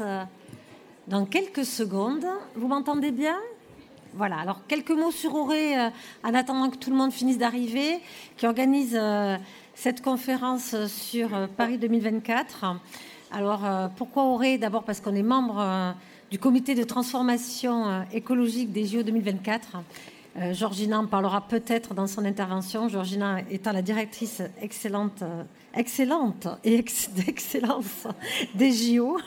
euh, dans quelques secondes. Vous m'entendez bien? Voilà, alors quelques mots sur Auré euh, en attendant que tout le monde finisse d'arriver, qui organise euh, cette conférence sur Paris 2024. Alors pourquoi Auré? D'abord parce qu'on est membre du comité de transformation écologique des JO 2024 euh, Georgina en parlera peut-être dans son intervention. Georgina étant la directrice excellente, excellente et d'excellence des JO.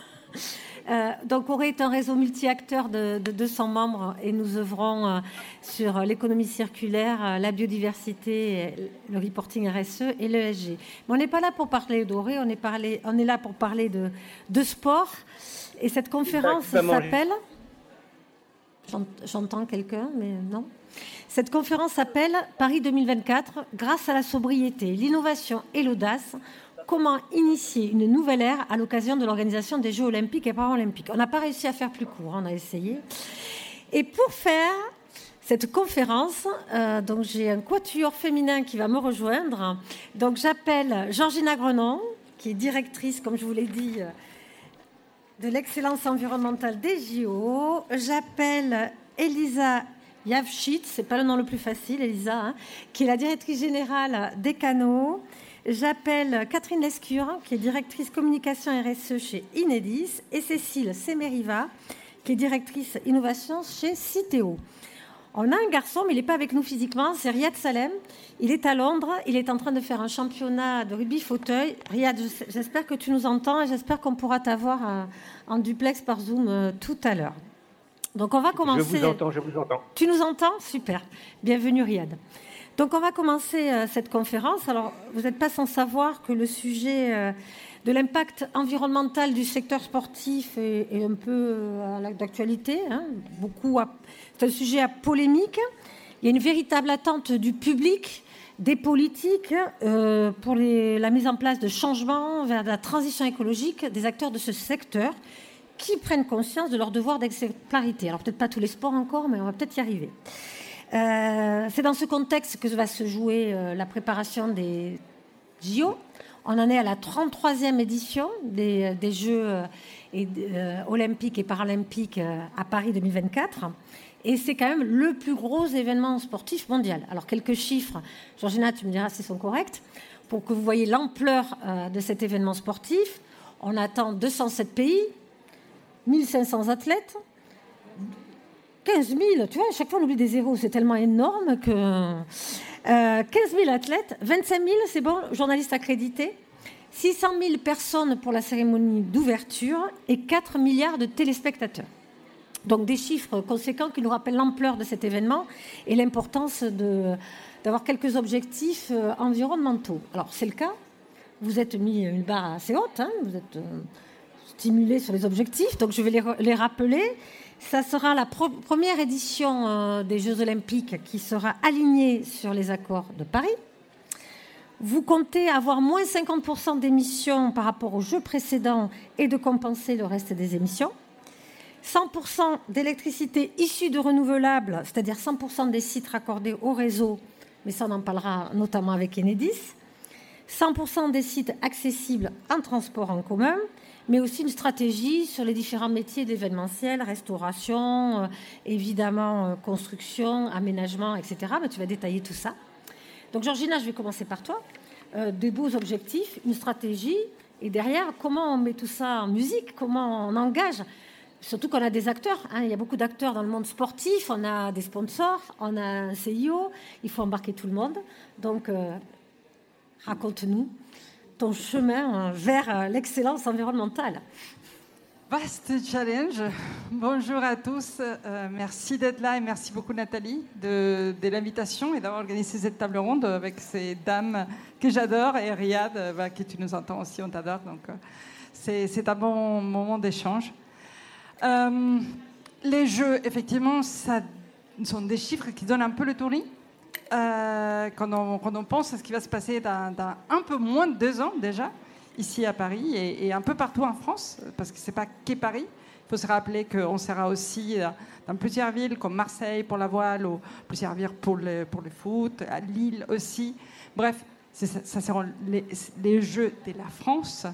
Euh, donc, Aurait est un réseau multi-acteur de, 200 membres et nous œuvrons sur l'économie circulaire, la biodiversité, le reporting RSE et l'ESG. Mais on n'est pas là pour parler d'Auré, on, est on est là pour parler de, de sport. Et cette conférence s'appelle. J'entends quelqu'un, mais non. Cette conférence s'appelle Paris 2024, grâce à la sobriété, l'innovation et l'audace, comment initier une nouvelle ère à l'occasion de l'organisation des Jeux olympiques et paralympiques. On n'a pas réussi à faire plus court, on a essayé. Et pour faire cette conférence, euh, donc j'ai un quatuor féminin qui va me rejoindre. Donc j'appelle Georgina Grenon, qui est directrice, comme je vous l'ai dit, euh, de l'excellence environnementale des JO. J'appelle Elisa Yavchit, c'est pas le nom le plus facile, Elisa, hein, qui est la directrice générale des canaux. J'appelle Catherine Lescure, qui est directrice communication RSE chez Inedis, et Cécile Semeriva, qui est directrice innovation chez Citeo. On a un garçon, mais il n'est pas avec nous physiquement, c'est Riyad Salem. Il est à Londres, il est en train de faire un championnat de rugby fauteuil. Riyad, j'espère que tu nous entends et j'espère qu'on pourra t'avoir euh, en duplex par Zoom euh, tout à l'heure. Donc on va commencer. Je vous entends, je vous entends. Tu nous entends? Super. Bienvenue Riyad. Donc on va commencer euh, cette conférence. Alors vous n'êtes pas sans savoir que le sujet euh, de l'impact environnemental du secteur sportif est, un peu euh, d'actualité. Hein. Beaucoup, c'est un sujet à polémique. Il y a une véritable attente du public, des politiques pour la mise en place de changements vers la transition écologique des acteurs de ce secteur qui prennent conscience de leur devoir d'exemplarité. Alors peut-être pas tous les sports encore, mais on va peut-être y arriver. Euh, c'est dans ce contexte que va se jouer euh, la préparation des JO. On en est à la 33e édition des, des Jeux euh, olympiques et paralympiques à Paris 2024. Et c'est quand même le plus gros événement sportif mondial. Alors quelques chiffres, Georgina, tu me diras si sont corrects, pour que vous voyez l'ampleur de cet événement sportif. On attend 207 pays, 1500 athlètes, 15 000, tu vois, à chaque fois on oublie des zéros, c'est tellement énorme que... Euh, 15 000 athlètes, 25 000, c'est bon, journalistes accrédités, 600 000 personnes pour la cérémonie d'ouverture et 4 milliards de téléspectateurs. Donc des chiffres conséquents qui nous rappellent l'ampleur de cet événement et l'importance d'avoir quelques objectifs euh, environnementaux. Alors c'est le cas, vous êtes mis une barre assez haute, hein, vous êtes... Euh, stimuler sur les objectifs, donc je vais les, rappeler. Ça sera la première édition euh, des Jeux olympiques qui sera alignée sur les accords de Paris. Vous comptez avoir moins 50% d'émissions par rapport aux Jeux précédents et de compenser le reste des émissions. 100% d'électricité issue de renouvelables, c'est-à-dire 100% des sites raccordés au réseau, mais ça on en parlera notamment avec Enedis. 100% des sites accessibles en transport en commun mais aussi une stratégie sur les différents métiers de l'événementiel, restauration, euh, évidemment euh, construction, aménagement, etc. Mais tu vas détailler tout ça. Donc Georgina, je vais commencer par toi. Euh, des beaux objectifs, une stratégie, et derrière, comment on met tout ça en musique, comment on engage Surtout qu'on a des acteurs, hein. il y a beaucoup d'acteurs dans le monde sportif, on a des sponsors, on a un CIO, il faut embarquer tout le monde. Donc, raconte-nous ton chemin vers l'excellence environnementale. Vaste challenge. Bonjour à tous. Euh, merci d'être là et merci beaucoup Nathalie de, l'invitation et d'avoir organisé cette table ronde avec ces dames que j'adore et Riyad, euh, bah, que tu nous entends aussi, on t'adore. Donc euh, c'est un bon moment d'échange. les jeux, effectivement, ça sont des chiffres qui donnent un peu le tournis. Euh, quand, on, pense à ce qui va se passer dans, un peu moins de deux ans déjà, ici à Paris et, un peu partout en France, parce que ce n'est pas qu'est Paris. Il faut se rappeler qu'on sera aussi dans plusieurs villes comme Marseille pour la voile ou plusieurs villes pour le, pour le foot, à Lille aussi. Bref, ça, seront les, Jeux de la France.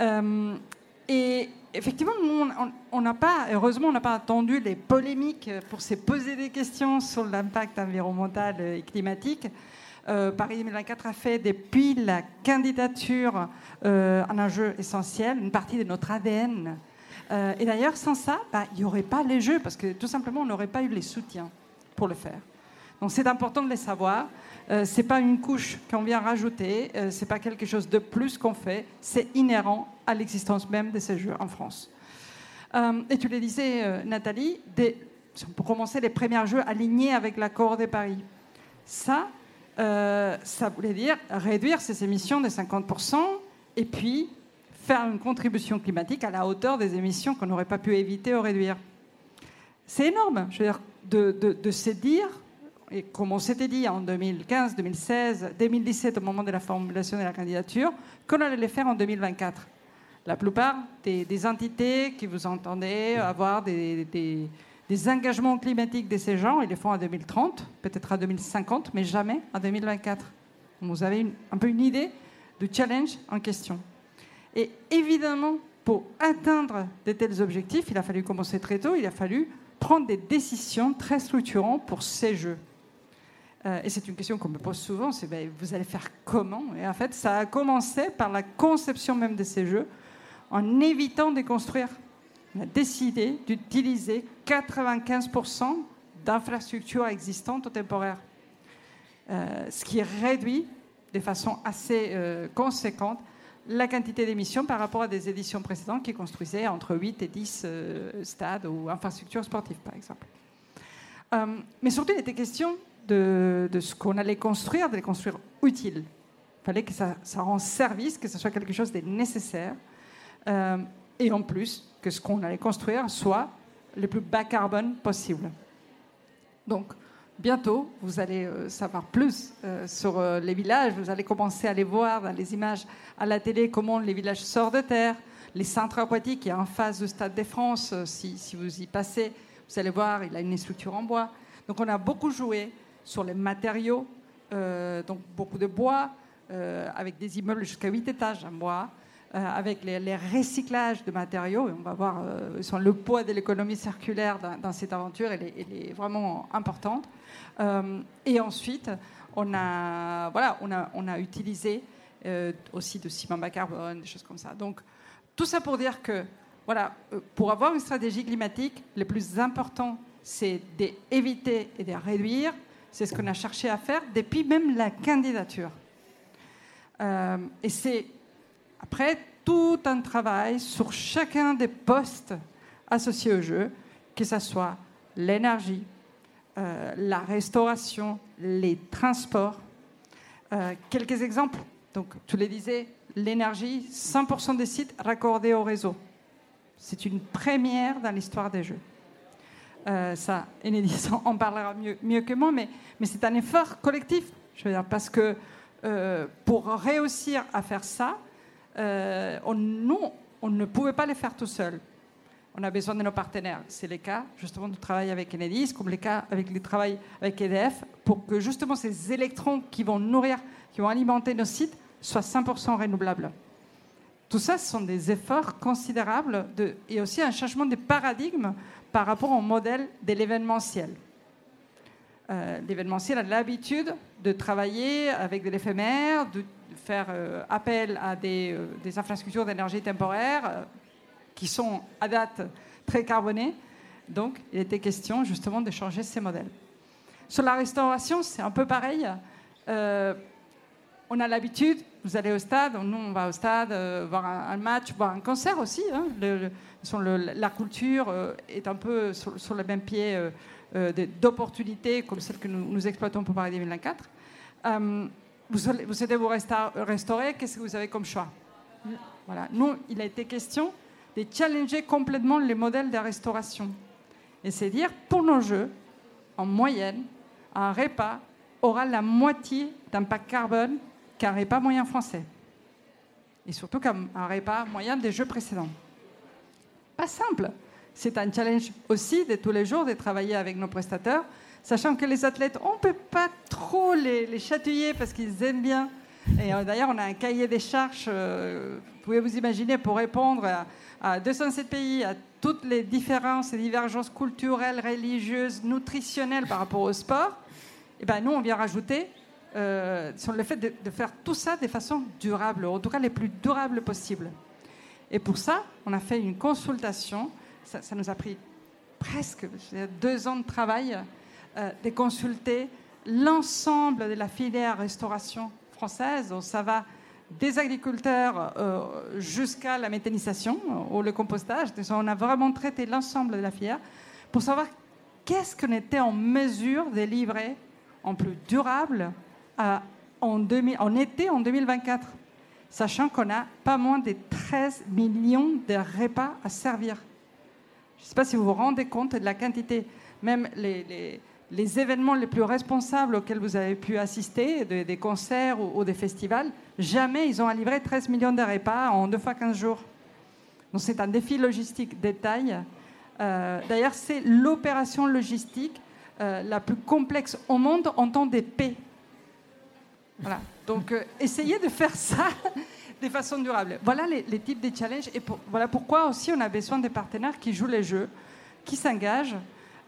Euh, et effectivement, on n'a pas, heureusement, on n'a pas attendu les polémiques pour se poser des questions sur l'impact environnemental et climatique. Euh, Paris 2024 a fait depuis la candidature euh, un enjeu essentiel, une partie de notre ADN. Euh, et d'ailleurs, sans ça, bah, il n'y aurait pas les jeux, parce que tout simplement, on n'aurait pas eu les soutiens pour le faire. Donc c'est important de les savoir. Euh, c'est pas une couche qu'on vient rajouter, euh, c'est pas quelque chose de plus qu'on fait, c'est inhérent à l'existence même de ces jeux en France. Euh, et tu le disais, euh, Nathalie, pour commencer, les premiers jeux alignés avec l'accord de Paris. Ça, ça voulait dire réduire ces émissions de 50% et puis faire une contribution climatique à la hauteur des émissions qu'on n'aurait pas pu éviter ou réduire. C'est énorme, je veux dire, de, de, de se dire et comme on s'était dit en 2015, 2016, 2017 au moment de la formulation de la candidature, qu'on allait les faire en 2024. La plupart des, entités qui vous entendez avoir des, engagements climatiques de ces gens, ils les font en 2030, peut-être en 2050, mais jamais en 2024. Vous avez un peu une idée du challenge en question. Et évidemment, pour atteindre de tels objectifs, il a fallu commencer très tôt, il a fallu prendre des décisions très structurantes pour ces jeux. Euh, et c'est une question qu'on me pose souvent, c'est ben, vous allez faire comment? Et en fait, ça a commencé par la conception même de ces jeux, en évitant de construire. On a décidé d'utiliser 95% d'infrastructures existantes ou temporaires, euh, ce qui réduit de façon assez euh, conséquente la quantité d'émissions par rapport à des éditions précédentes qui construisaient entre 8 et 10 stades ou infrastructures sportives, par exemple. mais surtout, il était question de, ce qu'on allait construire, de les construire utiles. Il fallait que ça, ça rende service, que ce soit quelque chose de nécessaire. Euh, et en plus, que ce qu'on allait construire soit le plus bas carbone possible. Donc, bientôt, vous allez euh, savoir plus euh, sur les villages. Vous allez commencer à les voir dans les images à la télé, comment les villages sortent de terre, les centres aquatiques, il y a en face du Stade de France. Si, si, vous y passez, vous allez voir, il a une structure en bois. Donc, on a beaucoup joué sur les matériaux, euh, donc beaucoup de bois, euh, avec des immeubles jusqu'à 8 étages en bois, euh, avec les, recyclages de matériaux. Et on va voir le poids de l'économie circulaire dans, cette aventure, elle est, vraiment importante. et ensuite, on a, voilà, on a, on a utilisé aussi de ciment bas carbone, des choses comme ça. Donc, tout ça pour dire que, voilà, pour avoir une stratégie climatique, le plus important, c'est d'éviter et de réduire c'est ce qu'on a cherché à faire depuis même la candidature. Euh, et c'est après tout un travail sur chacun des postes associés au jeu, que ce soit l'énergie, euh, la restauration, les transports. Euh, quelques exemples. Donc, tu le disais, l'énergie, 100% des sites raccordés au réseau. C'est une première dans l'histoire des jeux. Euh, ça, Enedis en parlera mieux, mieux que moi, mais, mais c'est un effort collectif, je veux dire, parce que euh, pour réussir à faire ça, euh, on, nous, on ne pouvait pas le faire tout seul. On a besoin de nos partenaires. C'est le cas justement du travail avec Enedis, comme le cas avec le travail avec EDF, pour que justement ces électrons qui vont nourrir, qui vont alimenter nos sites, soient 100% renouvelables. Tout ça, ce sont des efforts considérables et aussi un changement de paradigme par rapport au modèle de l'événementiel. Euh, l'événementiel a l'habitude de travailler avec de l'éphémère, de faire euh, appel à des, euh, des infrastructures d'énergie temporaire qui sont à date très carbonées. Donc, il était question justement de changer ces modèles. Sur la restauration, c'est un peu pareil. on a l'habitude, vous allez au stade, nous on va au stade voir un, match, voir un concert aussi. Hein, la culture euh, est un peu sur, le même pied euh, euh, d'opportunités comme celle que nous, exploitons pour Paris 2024. vous, souhaitez vous restaurer, qu'est-ce que vous avez comme choix? Voilà. Nous, il a été question de challenger complètement les modèles de restauration. Et c'est dire, pour nos jeux, en moyenne, un repas aura la moitié d'impact carbone qu'un repas moyen français. Et surtout qu'un repas moyen des jeux précédents pas simple. C'est un challenge aussi de tous les jours de travailler avec nos prestataires, sachant que les athlètes, on ne peut pas trop les, chatouiller parce qu'ils aiment bien Et d'ailleurs, on a un cahier des charges, vous pouvez vous imaginer, pour répondre à, à 207 pays, à toutes les différences et divergences culturelles, religieuses, nutritionnelles par rapport au sport. Et ben nous, on vient rajouter euh, sur le fait de, faire tout ça de façon durable, en tout cas les plus durables possibles. Et pour ça, on a fait une consultation. Ça, nous a pris presque deux ans de travail euh, de consulter l'ensemble de la filière restauration française. Ça va des agriculteurs euh, jusqu'à la méthanisation ou le compostage. On a vraiment traité l'ensemble de la filière pour savoir qu'est-ce qu'on était en mesure de livrer en plus durable en, été en 2024, sachant qu'on a pas moins de 13 millions de repas à servir. Je ne sais pas si vous vous rendez compte de la quantité, même les, événements les plus responsables auxquels vous avez pu assister, des concerts ou, des festivals, jamais ils ont à livrer 13 millions de repas en deux fois 15 jours. Donc c'est un défi logistique détail. Euh, d'ailleurs, c'est l'opération logistique euh, la plus complexe au monde en temps d'épée. Voilà. Donc, euh, essayez de faire ça de façon durable. Voilà les, types de challenges. Et voilà pourquoi aussi on a besoin des partenaires qui jouent les jeux, qui s'engagent.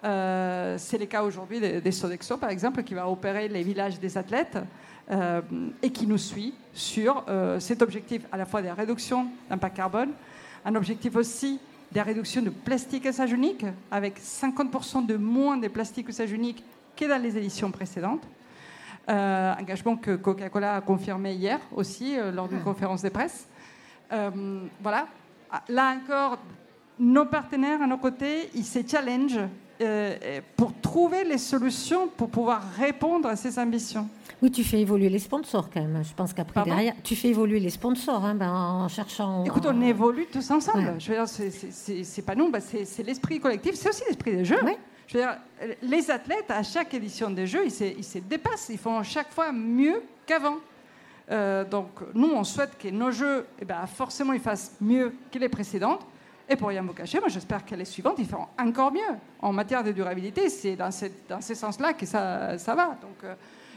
Euh, c'est le cas aujourd'hui des, Sodexo, par exemple, qui va opérer les villages des athlètes et qui nous suit sur cet objectif à la fois de réduction d'impact carbone, un objectif aussi des réductions de plastique usage unique, avec 50% de moins de plastique usage unique que dans les éditions précédentes. Euh, engagement que Coca-Cola a confirmé hier aussi euh, lors d'une conférence de presse. Euh, voilà. Là encore, nos partenaires à nos côtés, ils se challenge pour trouver les solutions pour pouvoir répondre à ces ambitions. Oui, tu fais évoluer les sponsors quand même. Je pense qu'après derrière, tu fais évoluer les sponsors hein, ben, en cherchant. Écoute, on évolue tous ensemble. Je veux dire, c'est pas nous, ben, c'est l'esprit collectif, c'est aussi l'esprit des jeux. Je veux dire, les athlètes à chaque édition des Jeux, ils se, dépassent, ils font chaque fois mieux qu'avant. Euh, donc nous, on souhaite que nos Jeux, eh ben, forcément, ils fassent mieux que les précédentes. Et pour vous cacher, moi j'espère que les suivantes, ils feront encore mieux. En matière de durabilité, c'est dans, ce sens-là que ça, va. Euh,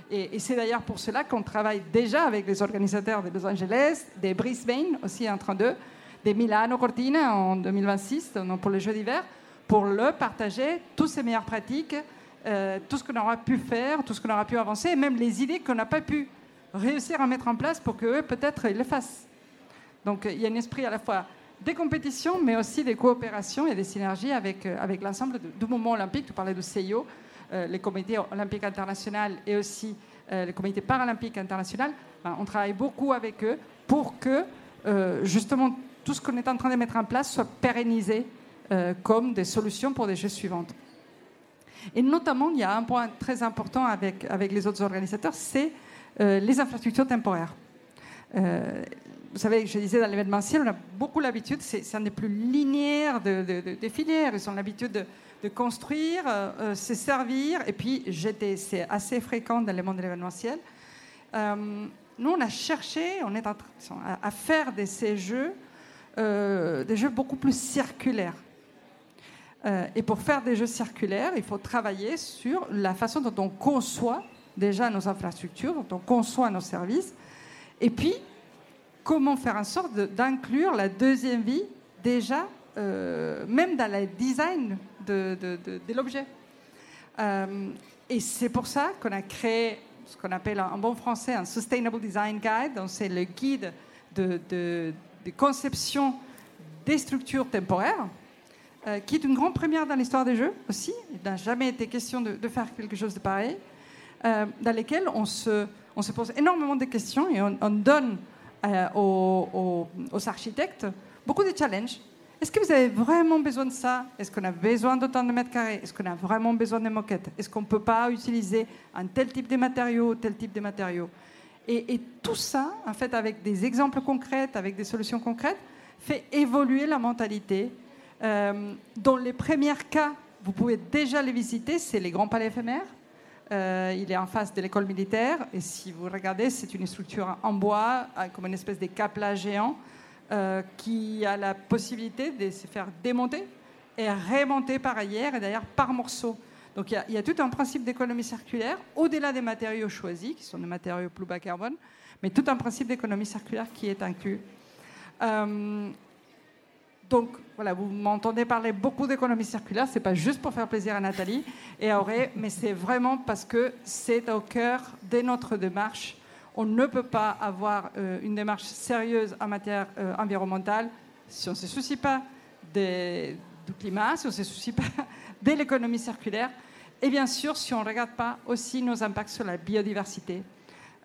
et, c'est d'ailleurs pour cela qu'on travaille déjà avec les organisateurs de Los Angeles, de Brisbane aussi en train de, de Milano Cortina en 2026 pour les Jeux d'hiver, pour le partager, toutes ces meilleures pratiques, euh, tout ce qu'on aura pu faire, tout ce qu'on aura pu avancer, et même les idées qu'on n'a pas pu réussir à mettre en place pour qu'eux, peut-être, ils le fassent. Donc il y a un esprit à la fois des compétitions, mais aussi des coopérations et des synergies avec, euh, avec l'ensemble du mouvement olympique. Tu parlais de CIO. Euh, les comités olympiques internationaux et aussi les comités paralympiques internationaux, ben, on travaille beaucoup avec eux pour que justement tout ce qu'on est en train de mettre en place soit pérennisé comme des solutions pour des Jeux suivantes. Et notamment, il y a un point très important avec, avec les autres organisateurs, c'est les infrastructures temporaires. vous savez, je disais dans l'événementiel, on a beaucoup l'habitude, c'est un des plus linéaires de, des filières. Ils ont l'habitude de, construire, euh, euh, se servir. Et puis, c'est assez fréquent dans le monde de l'événementiel. Euh, nous, on a cherché, on est en train à, faire de ces jeux des jeux beaucoup plus circulaires. Et pour faire des jeux circulaires, il faut travailler sur la façon dont on conçoit déjà nos infrastructures, dont on conçoit nos services, et puis comment faire en sorte d'inclure la deuxième vie déjà, même dans le design de, l'objet. Euh, et c'est pour ça qu'on a créé ce qu'on appelle en bon français un Sustainable Design Guide. Donc c'est le guide de, de, conception des structures temporaires, euh, qui est une grande première dans l'histoire des jeux aussi. Il n'a jamais été question de, faire quelque chose de pareil, euh, dans lesquels on se, pose énormément de questions et on, donne aux, aux architectes beaucoup de challenges est-ce que vous avez vraiment besoin de ça? Est-ce qu'on a besoin d'autant de mètres carrés? Est-ce qu'on a vraiment besoin de moquettes? Est-ce qu'on ne peut pas utiliser un tel type de matériaux, tel type de matériaux? Et, tout ça, en fait, avec des exemples concrets, avec des solutions concrètes, fait évoluer la mentalité. Euh, dans les premiers cas, vous pouvez déjà les visiter, c'est les grands palais éphémères. Euh, il est en face de l'école militaire. Et si vous regardez, c'est une structure en bois, comme une espèce de capla géant. Euh, qui a la possibilité de se faire démonter et remonter par ailleurs, et d'ailleurs par morceaux. Donc il y, a tout un principe d'économie circulaire, au-delà des matériaux choisis, qui sont des matériaux plus bas carbone, mais tout un principe d'économie circulaire qui est inclus. Euh, donc voilà, vous m'entendez parler beaucoup d'économie circulaire, c'est pas juste pour faire plaisir à Nathalie et à Auré, mais c'est vraiment parce que c'est au cœur de notre démarche. On ne peut pas avoir euh, une démarche sérieuse en matière euh, environnementale si on ne se soucie pas du climat, si on ne se soucie pas de l'économie circulaire, et bien sûr si on ne regarde pas aussi nos impacts sur la biodiversité.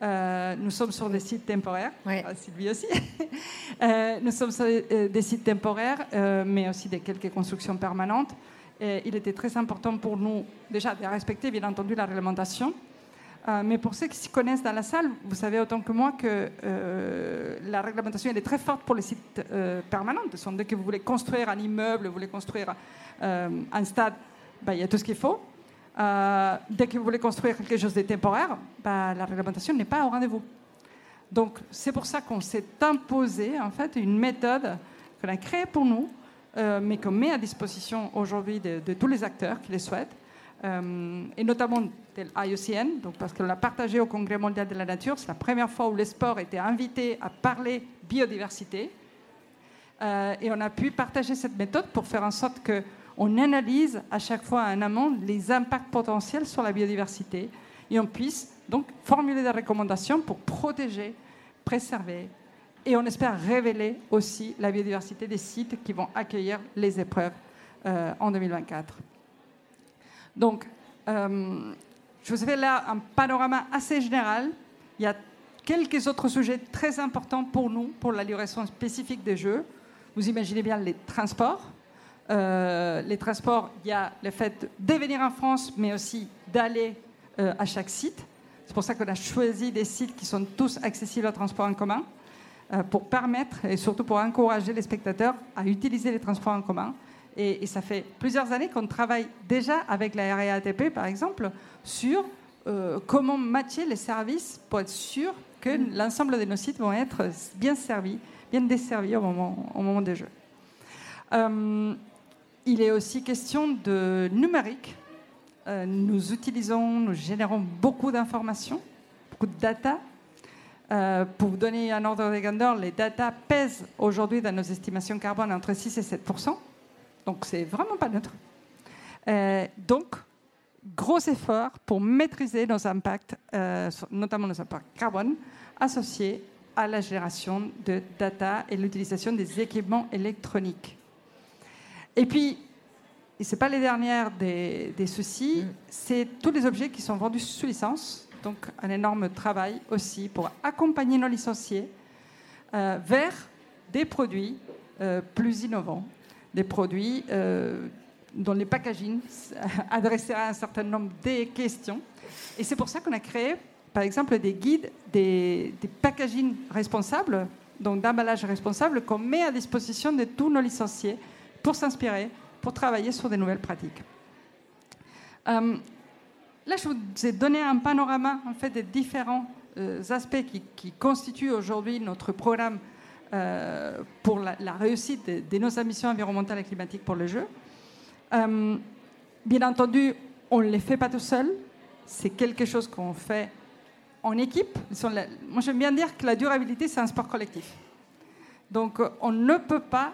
Euh, nous sommes sur des sites temporaires, ah, Sylvie aussi. Euh, nous sommes sur euh, des sites temporaires, mais aussi des quelques constructions permanentes. Et il était très important pour nous déjà de respecter, bien entendu, la réglementation. mais pour ceux qui s'y connaissent dans la salle, vous savez autant que moi que la réglementation elle est très forte pour les sites permanents. Dès que vous voulez construire un immeuble, vous voulez construire un stade, ben, il y a tout ce qu'il faut. Euh, dès que vous voulez construire quelque chose de temporaire, bah, la réglementation n'est pas au rendez-vous. Donc c'est pour ça qu'on s'est imposé en fait une méthode qu'on a créée pour nous, euh, mais qu'on met à disposition aujourd'hui de, tous les acteurs qui les souhaitent, euh, et notamment de l'IUCN, donc parce qu'on l'a partagé au Congrès mondial de la nature. C'est la première fois où les sports étaient invités à parler biodiversité, et on a pu partager cette méthode pour faire en sorte que on analyse à chaque fois en amont les impacts potentiels sur la biodiversité et on puisse donc formuler des recommandations pour protéger, préserver et on espère révéler aussi la biodiversité des sites qui vont accueillir les épreuves euh, en 2024. Donc, euh, je vous ai fait là un panorama assez général. Il y a quelques autres sujets très importants pour nous, pour la livraison spécifique des jeux. Vous imaginez bien les transports, euh, les transports, il y a le fait de venir en France, mais aussi d'aller euh, à chaque site. C'est pour ça qu'on a choisi des sites qui sont tous accessibles au transport en commun, euh, pour permettre et surtout pour encourager les spectateurs à utiliser les transports en commun. Et, ça fait plusieurs années qu'on travaille déjà avec la RATP, par exemple, sur comment matcher les services pour être sûr que l'ensemble de nos sites vont être bien servis, bien desservis au moment des jeux il est aussi question de numérique. Euh, nous utilisons, nous générons beaucoup d'informations, beaucoup de data. Euh, pour vous donner un ordre de grandeur, les data pèsent aujourd'hui dans nos estimations carbone entre 6 et 7 Donc, c'est vraiment pas neutre. Euh, donc, gros effort pour maîtriser nos impacts, notamment nos impacts carbone, associés à la génération de data et l'utilisation des équipements électroniques. Et puis, et ce n'est pas les dernières des, soucis, mm. c'est tous les objets qui sont vendus sous licence. Donc, un énorme travail aussi pour accompagner nos licenciés euh, vers des produits euh, plus innovants, des produits euh, dont les packaging adressera un certain nombre de questions. Et c'est pour ça qu'on a créé, par exemple, des guides, des, des packaging responsables, donc d'emballage responsable, qu'on met à disposition de tous nos licenciés pour s'inspirer, pour travailler sur des nouvelles pratiques. Euh, là, je vous ai donné un panorama en fait, des différents euh, aspects qui, constituent aujourd'hui notre programme euh, pour la, réussite de, nos ambitions environnementales et climatiques pour le jeu. bien entendu, on ne les fait pas tout seul. C'est quelque chose qu'on fait en équipe. Moi, j'aime bien dire que la durabilité, c'est un sport collectif. Donc, on ne peut pas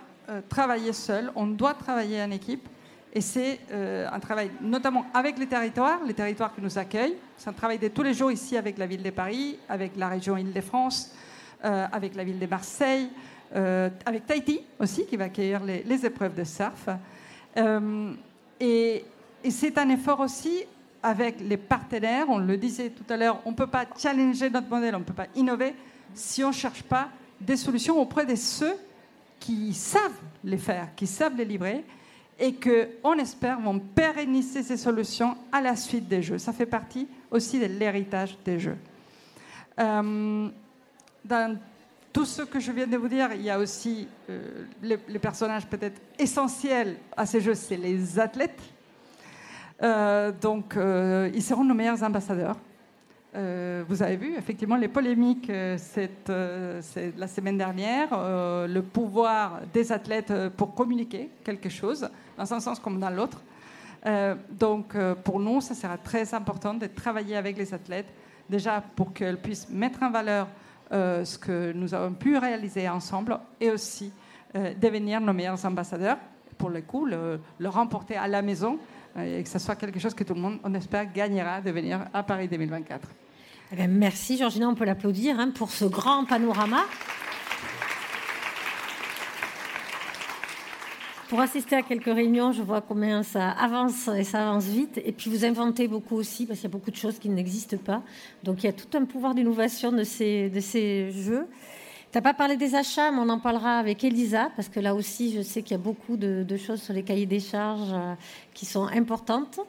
travailler seul, on doit travailler en équipe. Et c'est euh, un travail notamment avec les territoires, les territoires qui nous accueillent. C'est un travail de tous les jours ici avec la ville de Paris, avec la région Île-de-France, euh, avec la ville de Marseille, avec Tahiti aussi qui va accueillir les, épreuves de surf. et c'est un effort aussi avec les partenaires. On le disait tout à l'heure, on ne peut pas challenger notre modèle, on ne peut pas innover si on ne cherche pas des solutions auprès de ceux qui savent les faire, qui savent les livrer, et que, on espère, vont pérenniser ces solutions à la suite des jeux. Ça fait partie aussi de l'héritage des jeux. Euh, dans tout ce que je viens de vous dire, il y a aussi euh, les, personnages peut-être essentiels à ces jeux, c'est les athlètes. Euh, donc, ils seront nos meilleurs ambassadeurs. Euh, vous avez vu effectivement les polémiques euh, cette, euh, la semaine dernière, le pouvoir des athlètes pour communiquer quelque chose, dans un sens comme dans l'autre. donc, pour nous, ça sera très important de travailler avec les athlètes, déjà pour qu'elles puissent mettre en valeur ce que nous avons pu réaliser ensemble et aussi devenir nos meilleurs ambassadeurs pour le coup, le, remporter à la maison et que ce soit quelque chose que tout le monde, on espère, gagnera de venir à Paris 2024. Eh merci Georgina, on peut l'applaudir hein, pour ce grand panorama. Pour assister à quelques réunions, je vois combien ça avance et ça avance vite. Et puis vous inventez beaucoup aussi, parce qu'il y a beaucoup de choses qui n'existent pas. Donc il y a tout un pouvoir d'innovation de ces, de ces jeux. Tu n'as pas parlé des achats, mais on en parlera avec Elisa, parce que là aussi, je sais qu'il y a beaucoup de, choses sur les cahiers des charges euh, qui sont importantes.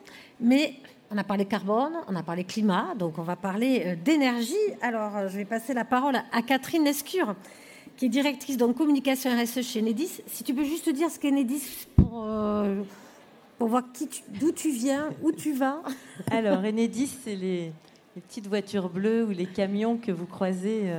Mais on a parlé carbone, on a parlé climat, donc on va parler euh, d'énergie. Alors, euh, je vais passer la parole à Catherine Escure, qui est directrice de communication RSE chez Enedis. Si tu peux juste dire ce qu'est Enedis pour, pour voir d'où tu viens, où tu vas. Alors, Enedis, c'est les, les, petites voitures bleues ou les camions que vous croisez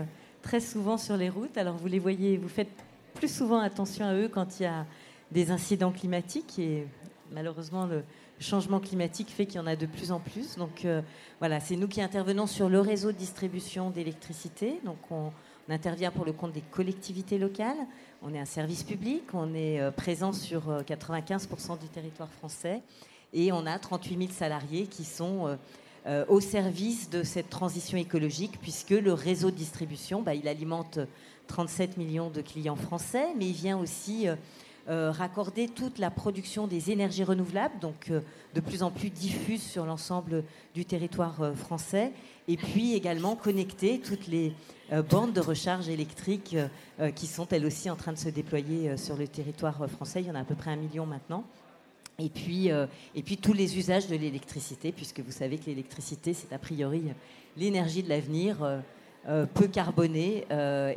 très souvent sur les routes. Alors vous les voyez, vous faites plus souvent attention à eux quand il y a des incidents climatiques et malheureusement le changement climatique fait qu'il y en a de plus en plus. Donc euh, voilà, c'est nous qui intervenons sur le réseau de distribution d'électricité. Donc on, intervient pour le compte des collectivités locales. On est un service public, on est euh, présent sur 95% euh, du territoire français et on a 38 000 salariés qui sont au service de cette transition écologique, puisque le réseau de distribution, bah, il alimente 37 millions de clients français, mais il vient aussi euh, euh, raccorder toute la production des énergies renouvelables, donc de plus en plus diffuse sur l'ensemble du territoire français, et puis également connecter toutes les bandes de recharge électrique qui sont elles aussi en train de se déployer sur le territoire français. Il y en a à peu près un million maintenant. Et puis, euh, et puis tous les usages de l'électricité, puisque vous savez que l'électricité, c'est a priori l'énergie de l'avenir, euh, euh, peu carbonée,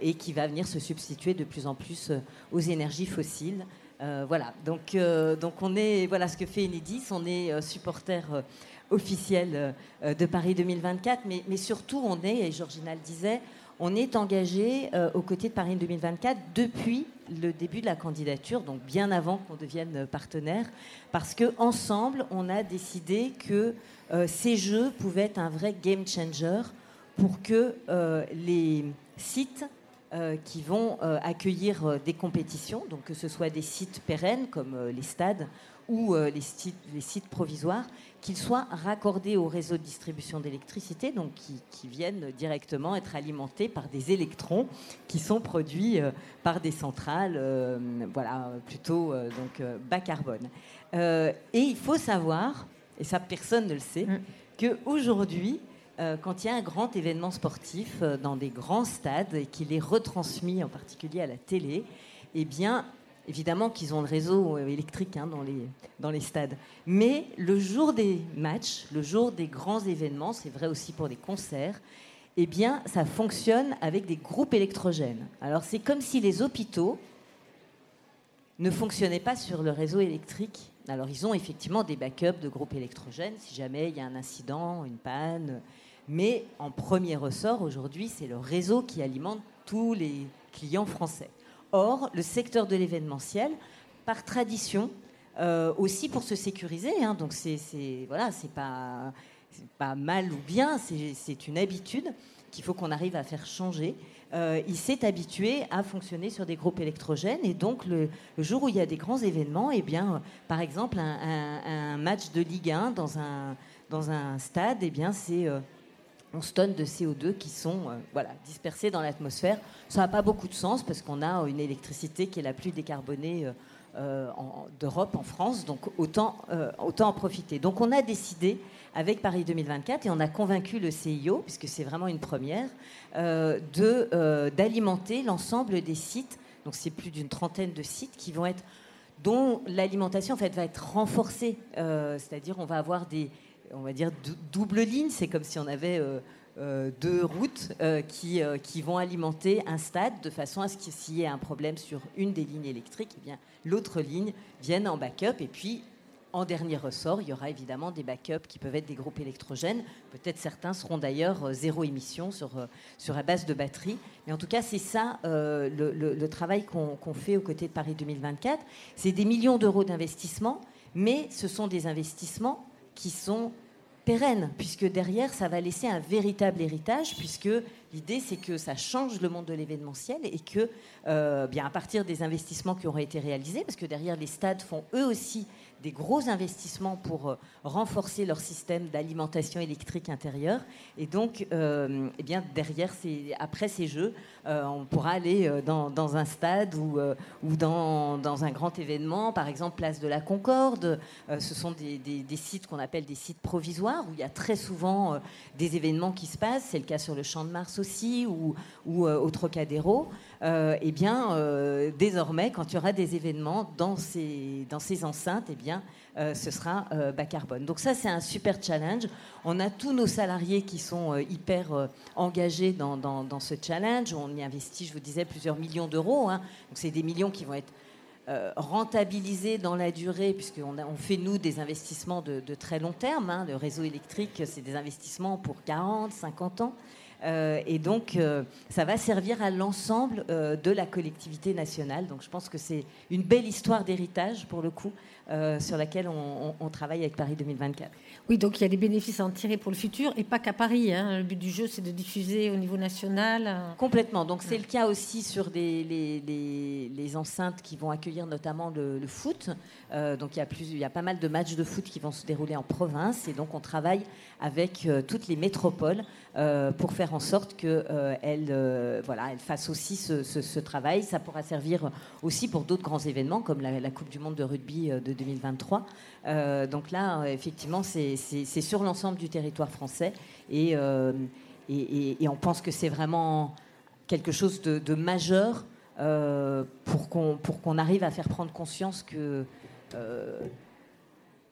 et qui va venir se substituer de plus en plus aux énergies fossiles. voilà, donc, donc on est, voilà ce que fait Enedis, on est supporter officiel de Paris 2024, mais, surtout on est, et Georgina le disait, on est engagé euh, aux côtés de Paris 2024 depuis le début de la candidature, donc bien avant qu'on devienne partenaire, parce qu'ensemble, on a décidé que euh, ces jeux pouvaient être un vrai game changer pour que euh, les sites qui vont accueillir des compétitions, donc que ce soit des sites pérennes comme les stades ou les sites provisoires, qu'ils soient raccordés au réseau de distribution d'électricité, donc qui, viennent directement être alimentés par des électrons qui sont produits euh, par des centrales, euh, voilà, plutôt euh, donc bas carbone. et il faut savoir, et ça personne ne le sait, mm. qu'aujourd'hui, quand il y a un grand événement sportif dans des grands stades et qu'il est retransmis en particulier à la télé, eh bien, Évidemment qu'ils ont le réseau euh, électrique hein, dans, les, dans les stades. Mais le jour des matchs, le jour des grands événements, c'est vrai aussi pour des concerts, eh bien, ça fonctionne avec des groupes électrogènes. Alors, c'est comme si les hôpitaux ne fonctionnaient pas sur le réseau électrique. Alors, ils ont effectivement des backups de groupes électrogènes si jamais il y a un incident, une panne. Mais en premier ressort, aujourd'hui, c'est le réseau qui alimente tous les clients français. Or, le secteur de l'événementiel, par tradition, euh, aussi pour se sécuriser, hein, donc c'est voilà, c'est pas mal ou bien, c'est une habitude qu'il faut qu'on arrive à faire changer. Euh, il s'est habitué à fonctionner sur des groupes électrogènes et donc le, jour où il y a des grands événements, eh bien, par exemple un, match de Ligue 1 dans un, dans un stade, eh bien c'est euh, 11 tonnes de CO2 qui sont euh, voilà, dispersées dans l'atmosphère. Ça n'a pas beaucoup de sens parce qu'on a une électricité qui est la plus décarbonée euh, euh, d'Europe, en France, donc autant, autant en profiter. Donc on a décidé avec Paris 2024 et on a convaincu le CIO, puisque c'est vraiment une première, d'alimenter l'ensemble des sites. Donc c'est plus d'une trentaine de sites qui vont être dont l'alimentation en fait va être renforcée, c'est-à-dire on va avoir des on va dire, double ligne. C'est comme si on avait euh, euh, deux routes euh, qui, vont alimenter un stade de façon à ce qu'il s'il y ait un problème sur une des lignes électriques, eh bien l'autre ligne vienne en backup et puis en dernier ressort, il y aura évidemment des backups qui peuvent être des groupes électrogènes. Peut-être certains seront d'ailleurs zéro émission sur, sur la base de batterie. Mais en tout cas, c'est ça le, travail qu'on fait aux côtés de Paris 2024. C'est des millions d'euros d'investissement, mais ce sont des investissements qui sont pérennes, puisque derrière, ça va laisser un véritable héritage, puisque l'idée, c'est que ça change le monde de l'événementiel et que, bien, à partir des investissements qui auront été réalisés, parce que derrière, les stades font eux aussi des gros investissements pour euh, renforcer leur système d'alimentation électrique intérieure. Et donc, euh, eh bien, derrière, ces, après ces jeux, euh, on pourra aller dans, un stade ou, dans, un grand événement, par exemple Place de la Concorde. ce sont des, des, sites qu'on appelle des sites provisoires, où il y a très souvent des événements qui se passent. C'est le cas sur le Champ de Mars aussi, ou, ou au Trocadéro. Eh bien, désormais, quand il y aura des événements dans ces, dans ces enceintes, eh bien, euh, ce sera euh, bas carbone. Donc ça, c'est un super challenge. On a tous nos salariés qui sont euh, hyper engagés dans, ce challenge. On y investit, je vous disais, plusieurs millions d'euros. Hein. Donc c'est des millions qui vont être rentabilisés dans la durée, puisqu'on on fait, nous, des investissements de, très long terme. Hein. Le réseau électrique, c'est des investissements pour 40, 50 ans. Et donc, ça va servir à l'ensemble de la collectivité nationale. Donc, je pense que c'est une belle histoire d'héritage, pour le coup, euh, sur laquelle on, travaille avec Paris 2024. Oui, donc il y a des bénéfices à en tirer pour le futur et pas qu'à Paris. Hein. Le but du jeu, c'est de diffuser au niveau national. Complètement. Donc c'est le cas aussi sur les, les, enceintes qui vont accueillir notamment le, foot. Euh, donc il y, a plus, il y a pas mal de matchs de foot qui vont se dérouler en province et donc on travaille avec euh, toutes les métropoles pour faire en sorte qu'elles voilà, elles fassent aussi ce, travail. Ça pourra servir aussi pour d'autres grands événements comme la, la Coupe du Monde de rugby de 2023. Euh, donc là, effectivement, c'est sur l'ensemble du territoire français euh, et, on pense que c'est vraiment quelque chose de, majeur euh, pour qu'on arrive à faire prendre conscience que,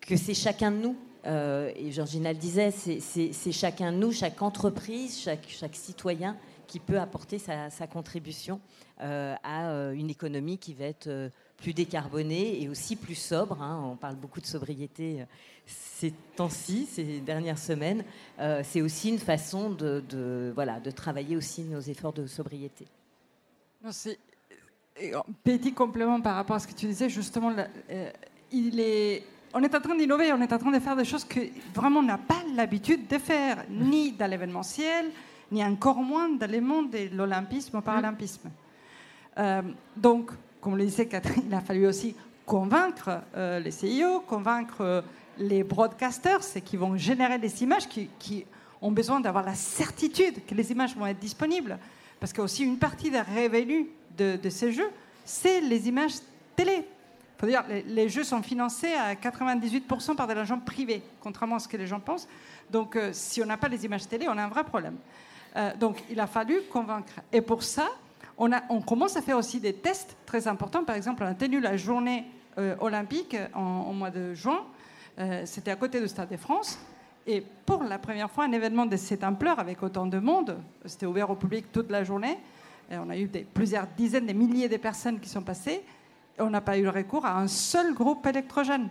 que c'est chacun de nous. et Georgina le disait, c'est chacun de nous, chaque entreprise, chaque, citoyen qui peut apporter sa contribution à une économie qui va être plus décarboné et aussi plus sobre. Hein. On parle beaucoup de sobriété euh, ces temps-ci, ces dernières semaines. Euh, c'est aussi une façon de, voilà, de travailler aussi nos efforts de sobriété. C'est petit complément par rapport à ce que tu disais. Justement, euh, on est en train d'innover, on est en train de faire des choses que vraiment on n'a pas l'habitude de faire, ni dans l'événementiel, ni encore moins dans le monde de l'olympisme paralympisme. donc, comme le disait Catherine, il a fallu aussi convaincre euh, les CIO, convaincre euh, les broadcasters, c'est qui vont générer des images qui, ont besoin d'avoir la certitude que les images vont être disponibles. Parce qu'aussi une partie des revenus de, ces jeux, c'est les images télé. Faut dire, les, jeux sont financés à 98% par de l'argent privé, contrairement à ce que les gens pensent. Donc, euh, si on n'a pas les images télé, on a un vrai problème. donc, il a fallu convaincre. Et pour ça, on, commence à faire aussi des tests très importants. Par exemple, on a tenu la journée euh, olympique en, mois de juin. Euh, c'était à côté du Stade de France. Et pour la première fois, un événement de cette ampleur, avec autant de monde, c'était ouvert au public toute la journée. On a eu plusieurs dizaines de milliers de personnes qui sont passées. On n'a pas eu recours à un seul groupe électrogène.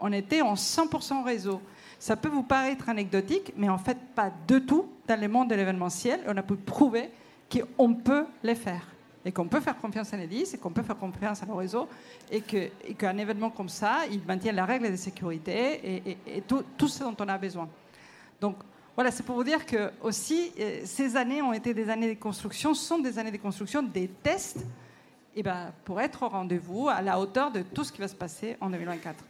On était en 100% réseau. Ça peut vous paraître anecdotique, mais en fait pas du tout dans le monde de l'événementiel. On a pu prouver qu'on peut les faire et qu'on peut faire confiance à Enedis et qu'on peut faire confiance à nos réseaux et qu'un événement comme ça, il maintient la règle de sécurité et, tout, ce dont on a besoin. Donc voilà, c'est pour vous dire que aussi euh, ces années ont été des années de construction, sont des années de construction, des tests, ben, pour être au rendez-vous, à la hauteur de tout ce qui va se passer en 2024.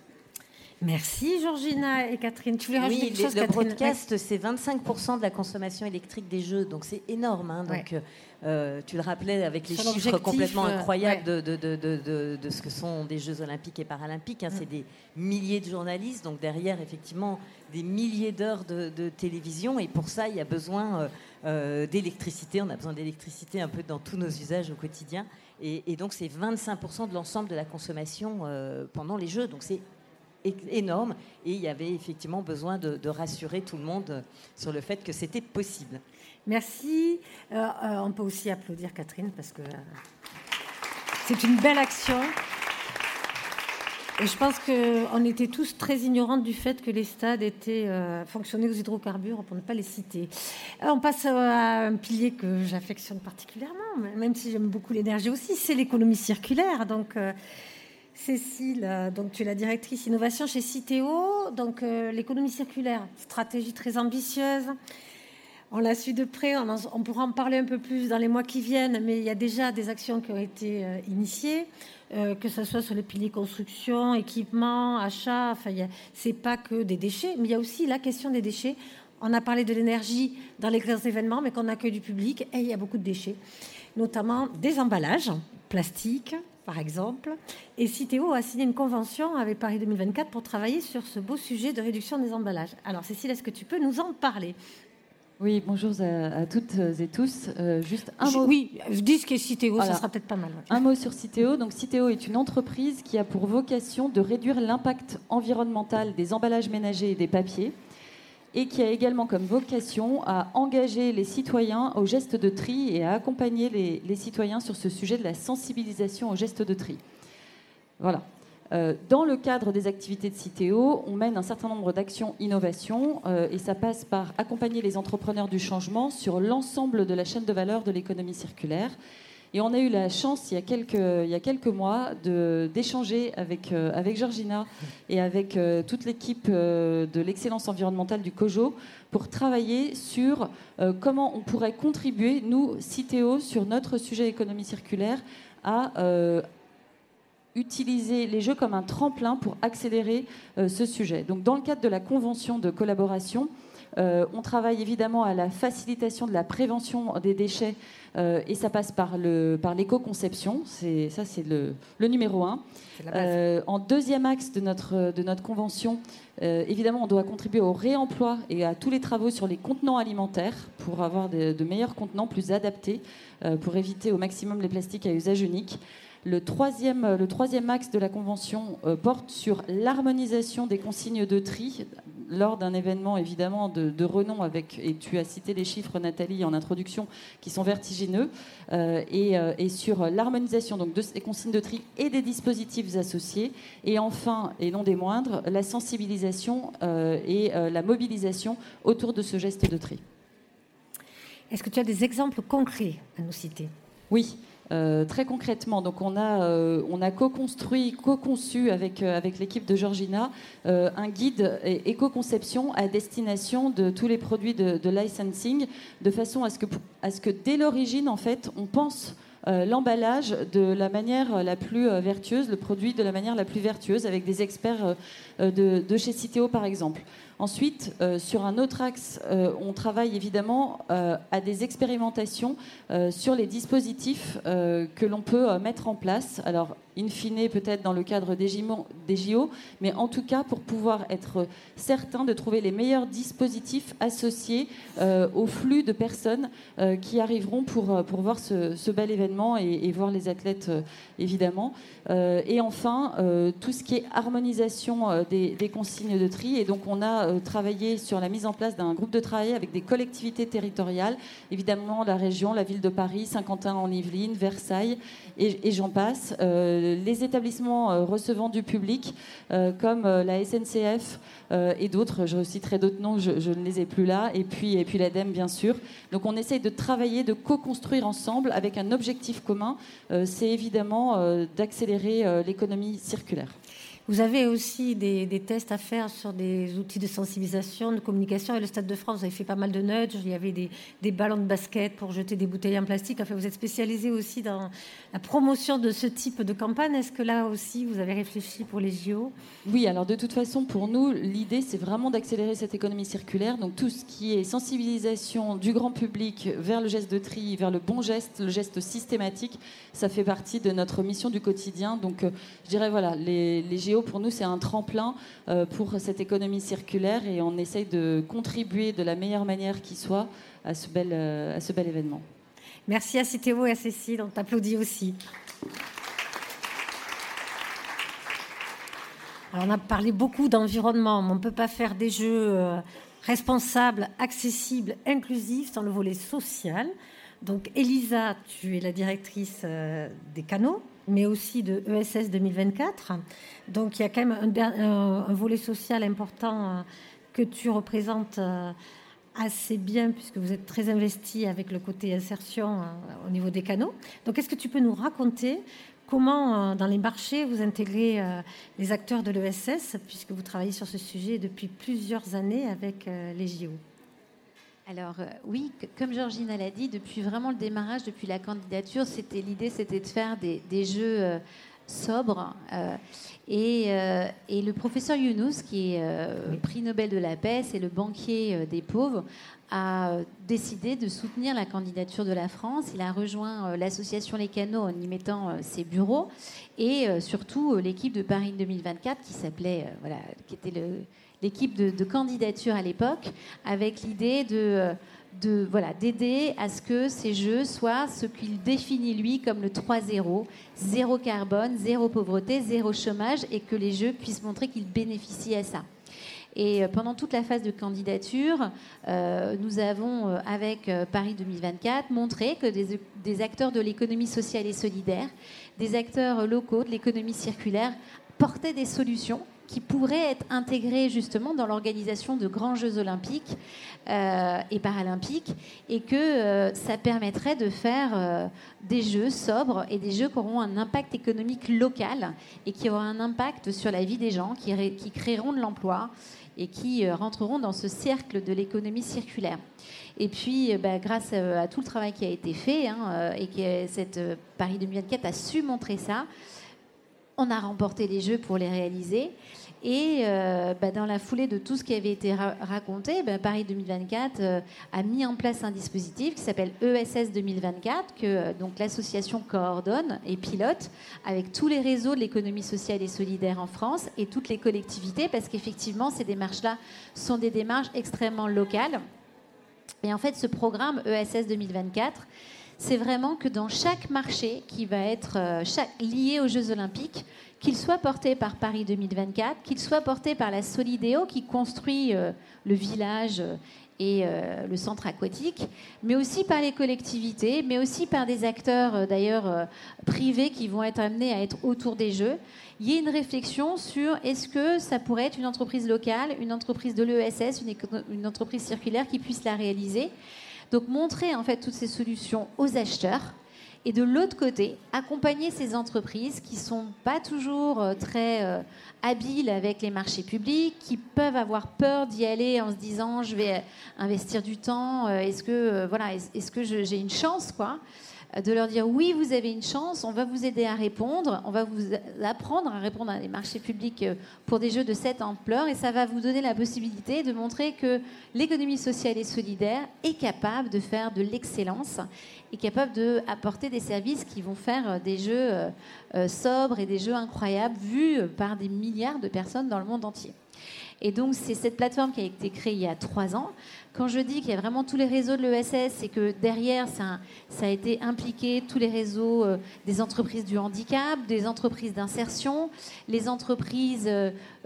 Merci Georgina et Catherine. Tu voulais rajouter quelque chose, le broadcast, c'est 25% de la consommation électrique des jeux, donc c'est énorme. Hein. donc, euh, tu le rappelais avec les chiffres complètement euh, incroyables de, de, ce que sont des Jeux olympiques et paralympiques. Hein. C'est des milliers de journalistes, donc derrière, effectivement, des milliers d'heures de, télévision. Et pour ça, il y a besoin euh, d'électricité. On a besoin d'électricité un peu dans tous nos usages au quotidien. Et, et donc, c'est 25% de l'ensemble de la consommation pendant les Jeux. Donc, c'est énorme et il y avait effectivement besoin de, rassurer tout le monde sur le fait que c'était possible. Merci. Euh, euh, on peut aussi applaudir Catherine parce que euh, c'est une belle action. Et je pense qu'on était tous très ignorants du fait que les stades étaient euh, fonctionnaient aux hydrocarbures, pour ne pas les citer. on passe à un pilier que j'affectionne particulièrement, même si j'aime beaucoup l'énergie aussi, c'est l'économie circulaire. Donc, Cécile, donc tu es la directrice innovation chez Citeo. Donc, l'économie circulaire, stratégie très ambitieuse. On l'a su de près, on, pourra en parler un peu plus dans les mois qui viennent, mais il y a déjà des actions qui ont été euh, initiées, euh, que ce soit sur les piliers construction, équipement, achat. Enfin, c'est pas que des déchets, mais il y a aussi la question des déchets. On a parlé de l'énergie dans les grands événements, mais qu'on accueille du public, et il y a beaucoup de déchets, notamment des emballages plastiques, par exemple. Et Citeo a signé une convention avec Paris 2024 pour travailler sur ce beau sujet de réduction des emballages. Alors, Cécile, est-ce que tu peux nous en parler? Oui, bonjour à, toutes et tous. Euh, juste un mot. Oui, dis ce qu'est ça sera peut-être pas mal. Un mot sur Citeo. Donc, Citeo est une entreprise qui a pour vocation de réduire l'impact environnemental des emballages ménagers et des papiers et qui a également comme vocation à engager les citoyens au geste de tri et à accompagner les, citoyens sur ce sujet de la sensibilisation au geste de tri. Voilà. Euh, dans le cadre des activités de Citeo, on mène un certain nombre d'actions innovation euh, et ça passe par accompagner les entrepreneurs du changement sur l'ensemble de la chaîne de valeur de l'économie circulaire. Et on a eu la chance, il y a quelques, mois, d'échanger avec, euh, avec Georgina et avec toute l'équipe de l'excellence environnementale du COJO pour travailler sur comment on pourrait contribuer, nous, Citeo, sur notre sujet économie circulaire, à utiliser les jeux comme un tremplin pour accélérer euh, ce sujet. Donc, dans le cadre de la convention de collaboration, euh, on travaille évidemment à la facilitation de la prévention des déchets euh, et ça passe par l'éco-conception. Ça, c'est le, le, numéro un. en deuxième axe de notre, de notre convention, évidemment, on doit contribuer au réemploi et à tous les travaux sur les contenants alimentaires pour avoir de, de meilleurs contenants plus adaptés, pour éviter au maximum les plastiques à usage unique. Le troisième, axe de la Convention euh, porte sur l'harmonisation des consignes de tri. Lors d'un événement évidemment de, renom avec, et tu as cité les chiffres Nathalie en introduction, qui sont vertigineux, euh, euh, et, sur l'harmonisation donc de ces consignes de tri et des dispositifs associés, et enfin, et non des moindres, la sensibilisation et la mobilisation autour de ce geste de tri. Est-ce que tu as des exemples concrets à nous citer? Oui. Euh, très concrètement, donc on a, euh, a co-construit, co-conçu avec, euh, l'équipe de Georgina un guide éco-conception à destination de tous les produits de, de, licensing, de façon à ce que, à ce que dès l'origine, en fait, on pense l'emballage de la manière la plus vertueuse, le produit de la manière la plus vertueuse, avec des experts de, de chez Citeo par exemple. Ensuite, euh, sur un autre axe, euh, on travaille évidemment euh, à des expérimentations sur les dispositifs que l'on peut mettre en place. Alors, in fine, peut-être dans le cadre des JO, mais en tout cas pour pouvoir être certain de trouver les meilleurs dispositifs associés au flux de personnes qui arriveront pour, pour voir ce, bel événement et, voir les athlètes, évidemment. et enfin, tout ce qui est harmonisation des, des consignes de tri. Et donc, on a euh, travailler sur la mise en place d'un groupe de travail avec des collectivités territoriales, évidemment la région, la ville de Paris, Saint-Quentin-en-Yvelines, Versailles, et, j'en passe. Euh, les établissements euh, recevant du public, comme la SNCF et d'autres, je citerai d'autres noms, je, ne les ai plus là, et puis, et puis l'ADEME, bien sûr. Donc on essaye de travailler, de co-construire ensemble avec un objectif commun, c'est évidemment d'accélérer l'économie circulaire. Vous avez aussi des, tests à faire sur des outils de sensibilisation, de communication. Et le Stade de France, vous avez fait pas mal de nudge. Il y avait des, ballons de basket pour jeter des bouteilles en plastique. Enfin, vous êtes spécialisé aussi dans la promotion de ce type de campagne. Est-ce que là aussi, vous avez réfléchi pour les JO Oui, alors de toute façon, pour nous, l'idée, c'est vraiment d'accélérer cette économie circulaire. Donc tout ce qui est sensibilisation du grand public vers le geste de tri, vers le bon geste, le geste systématique, ça fait partie de notre mission du quotidien. Donc euh, je dirais, voilà, les, les Pour nous, c'est un tremplin euh, pour cette économie circulaire et on essaye de contribuer de la meilleure manière qui soit à ce bel, euh, à ce bel événement. Merci à Cithéo et à Cécile, on t'applaudit aussi. Alors on a parlé beaucoup d'environnement, mais on ne peut pas faire des jeux euh, responsables, accessibles, inclusifs sans le volet social. Donc Elisa, tu es la directrice des canaux mais aussi de ESS 2024. Donc il y a quand même un, volet social important que tu représentes assez bien puisque vous êtes très investi avec le côté insertion au niveau des canaux. Donc est-ce que tu peux nous raconter comment dans les marchés vous intégrez les acteurs de l'ESS puisque vous travaillez sur ce sujet depuis plusieurs années avec les JO alors euh, oui, comme Georgina l'a dit, depuis vraiment le démarrage, depuis la candidature, c'était l'idée, c'était de faire des, jeux euh, sobres. Euh, et, le professeur Younous, qui est prix Nobel de la paix, c'est le banquier des pauvres, a décidé de soutenir la candidature de la France. Il a rejoint l'association Les Canaux en y mettant ses bureaux et surtout l'équipe de Paris 2024 qui s'appelait, voilà, qui était le l'équipe de, candidature à l'époque, avec l'idée de, de voilà d'aider à ce que ces jeux soient ce qu'il définit lui comme le 3-0, zéro carbone, zéro pauvreté, zéro chômage, et que les jeux puissent montrer qu'ils bénéficient à ça. Et euh, pendant toute la phase de candidature, euh, nous avons, euh, avec Paris 2024, montré que des acteurs de l'économie sociale et solidaire, des acteurs locaux de l'économie circulaire portaient des solutions qui pourraient être intégrés justement dans l'organisation de grands Jeux olympiques euh, et paralympiques, et que euh, ça permettrait de faire euh, des jeux sobres et des jeux qui auront un impact économique local et qui auront un impact sur la vie des gens, qui, qui créeront de l'emploi et qui rentreront dans ce cercle de l'économie circulaire. Et puis, bah, grâce à, tout le travail qui a été fait, hein, et que cette Paris 2024 a su montrer ça, on a remporté les Jeux pour les réaliser. Et euh, bah, dans la foulée de tout ce qui avait été raconté, bah, Paris 2024 euh, a mis en place un dispositif qui s'appelle ESS 2024, que euh, l'association coordonne et pilote avec tous les réseaux de l'économie sociale et solidaire en France et toutes les collectivités, parce qu'effectivement, ces démarches-là sont des démarches extrêmement locales. Et en fait, ce programme ESS 2024, c'est vraiment que dans chaque marché qui va être lié aux Jeux Olympiques, qu'il soit porté par Paris 2024, qu'il soit porté par la Solidéo qui construit euh, le village euh, et euh, le centre aquatique, mais aussi par les collectivités, mais aussi par des acteurs d'ailleurs privés qui vont être amenés à être autour des Jeux. Il y a une réflexion sur est-ce que ça pourrait être une entreprise locale, une entreprise de l'ESS, une entreprise circulaire qui puisse la réaliser. Donc montrer en fait toutes ces solutions aux acheteurs et de l'autre côté, accompagner ces entreprises qui sont pas toujours euh, très euh, habiles avec les marchés publics, qui peuvent avoir peur d'y aller en se disant je vais investir du temps, euh, est-ce que voilà, est-ce que j'ai une chance quoi de leur dire oui, vous avez une chance, on va vous aider à répondre, on va vous apprendre à répondre à des marchés publics pour des jeux de cette ampleur et ça va vous donner la possibilité de montrer que l'économie sociale et solidaire est capable de faire de l'excellence est capable d'apporter des services qui vont faire euh, des jeux euh, euh, sobres et des jeux incroyables vus par des milliards de personnes dans le monde entier. Et donc, c'est cette plateforme qui a été créée il y a trois ans. Quand je dis qu'il y a vraiment tous les réseaux de l'ESS, c'est que derrière, ça, a été impliqué tous les réseaux des entreprises du handicap, des entreprises d'insertion, les entreprises,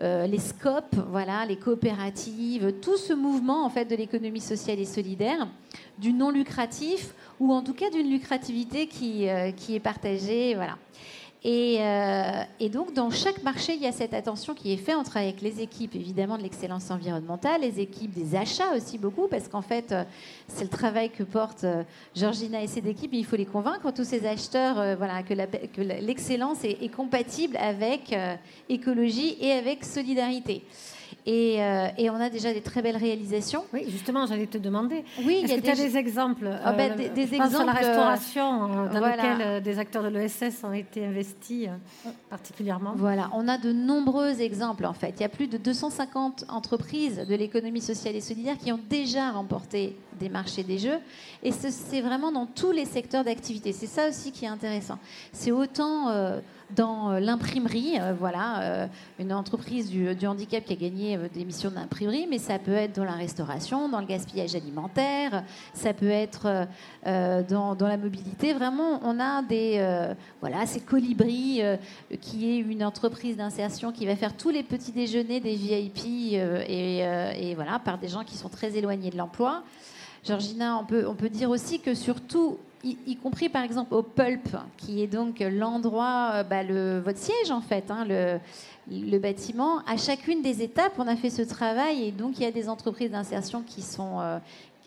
les scopes, voilà, les coopératives, tout ce mouvement en fait de l'économie sociale et solidaire, du non lucratif ou en tout cas d'une lucrativité qui, euh, qui est partagée. Voilà. Et, euh, et, donc, dans chaque marché, il y a cette attention qui est faite. On travaille avec les équipes, évidemment, de l'excellence environnementale, les équipes des achats aussi beaucoup, parce qu'en fait, euh, c'est le travail que porte Georgina et ses équipes. il faut les convaincre, tous ces acheteurs, voilà, que l'excellence est, compatible avec écologie et avec solidarité. Euh, et, on a déjà des très belles réalisations. Oui, justement, j'allais te demander. Oui, il y a des... des exemples. Ah ben, euh, des, je pense à la restauration, euh, dans laquelle des acteurs de l'ESS ont été investis particulièrement. Voilà, on a de nombreux exemples en fait. Il y a plus de 250 entreprises de l'économie sociale et solidaire qui ont déjà remporté des marchés des jeux. Et c'est vraiment dans tous les secteurs d'activité. C'est ça aussi qui est intéressant. C'est autant dans euh, l'imprimerie, euh, voilà, euh, une entreprise du, handicap qui a gagné des missions d'imprimerie, mais ça peut être dans la restauration, dans le gaspillage alimentaire, ça peut être dans, la mobilité. Vraiment, on a des, voilà, c'est Colibri qui est une entreprise d'insertion qui va faire tous les petits déjeuners des VIP et voilà par des gens qui sont très éloignés de l'emploi. Georgina, on peut, on dire aussi que surtout, y, compris par exemple au Pulp, qui est donc l'endroit, euh, bah, le, votre siège en fait, hein, le, bâtiment, à chacune des étapes, on a fait ce travail et donc il y a des entreprises d'insertion qui sont euh,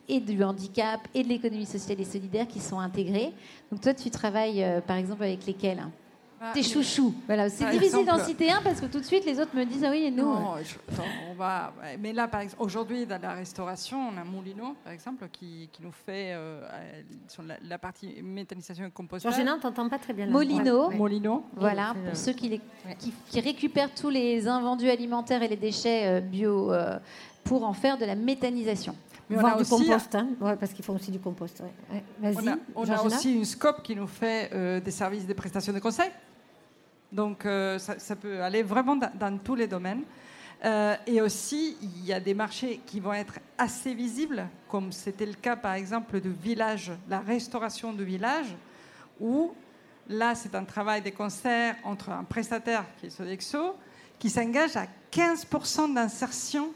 et du handicap et de l'économie sociale et solidaire qui sont intégrées. Donc toi, tu travailles euh, par exemple avec lesquels bah, Tes chouchous. Voilà, c'est difficile d'en citer un parce que tout de suite les autres me disent ah oui et nous. Non, on va. Mais là, par exemple, aujourd'hui dans la restauration, on a Moulino, par exemple, qui, qui nous fait euh, sur la, partie méthanisation et compostage. Je n'entends pas très bien. Molino. Molino. Voilà, pour ceux qui, les, qui, récupèrent tous les invendus alimentaires et les déchets euh, bio euh, pour en faire de la méthanisation. Mais on a du aussi, compost, hein ouais, parce qu'ils font aussi du compost. Vas-y. On a, aussi une scope qui nous fait des services de prestations de conseil. Donc euh, ça, peut aller vraiment dans, tous les domaines. Euh, et aussi, il y a des marchés qui vont être assez visibles, comme c'était le cas par exemple de village, la restauration de village, où là c'est un travail de concert entre un prestataire qui est Sodexo, qui s'engage à 15% d'insertion,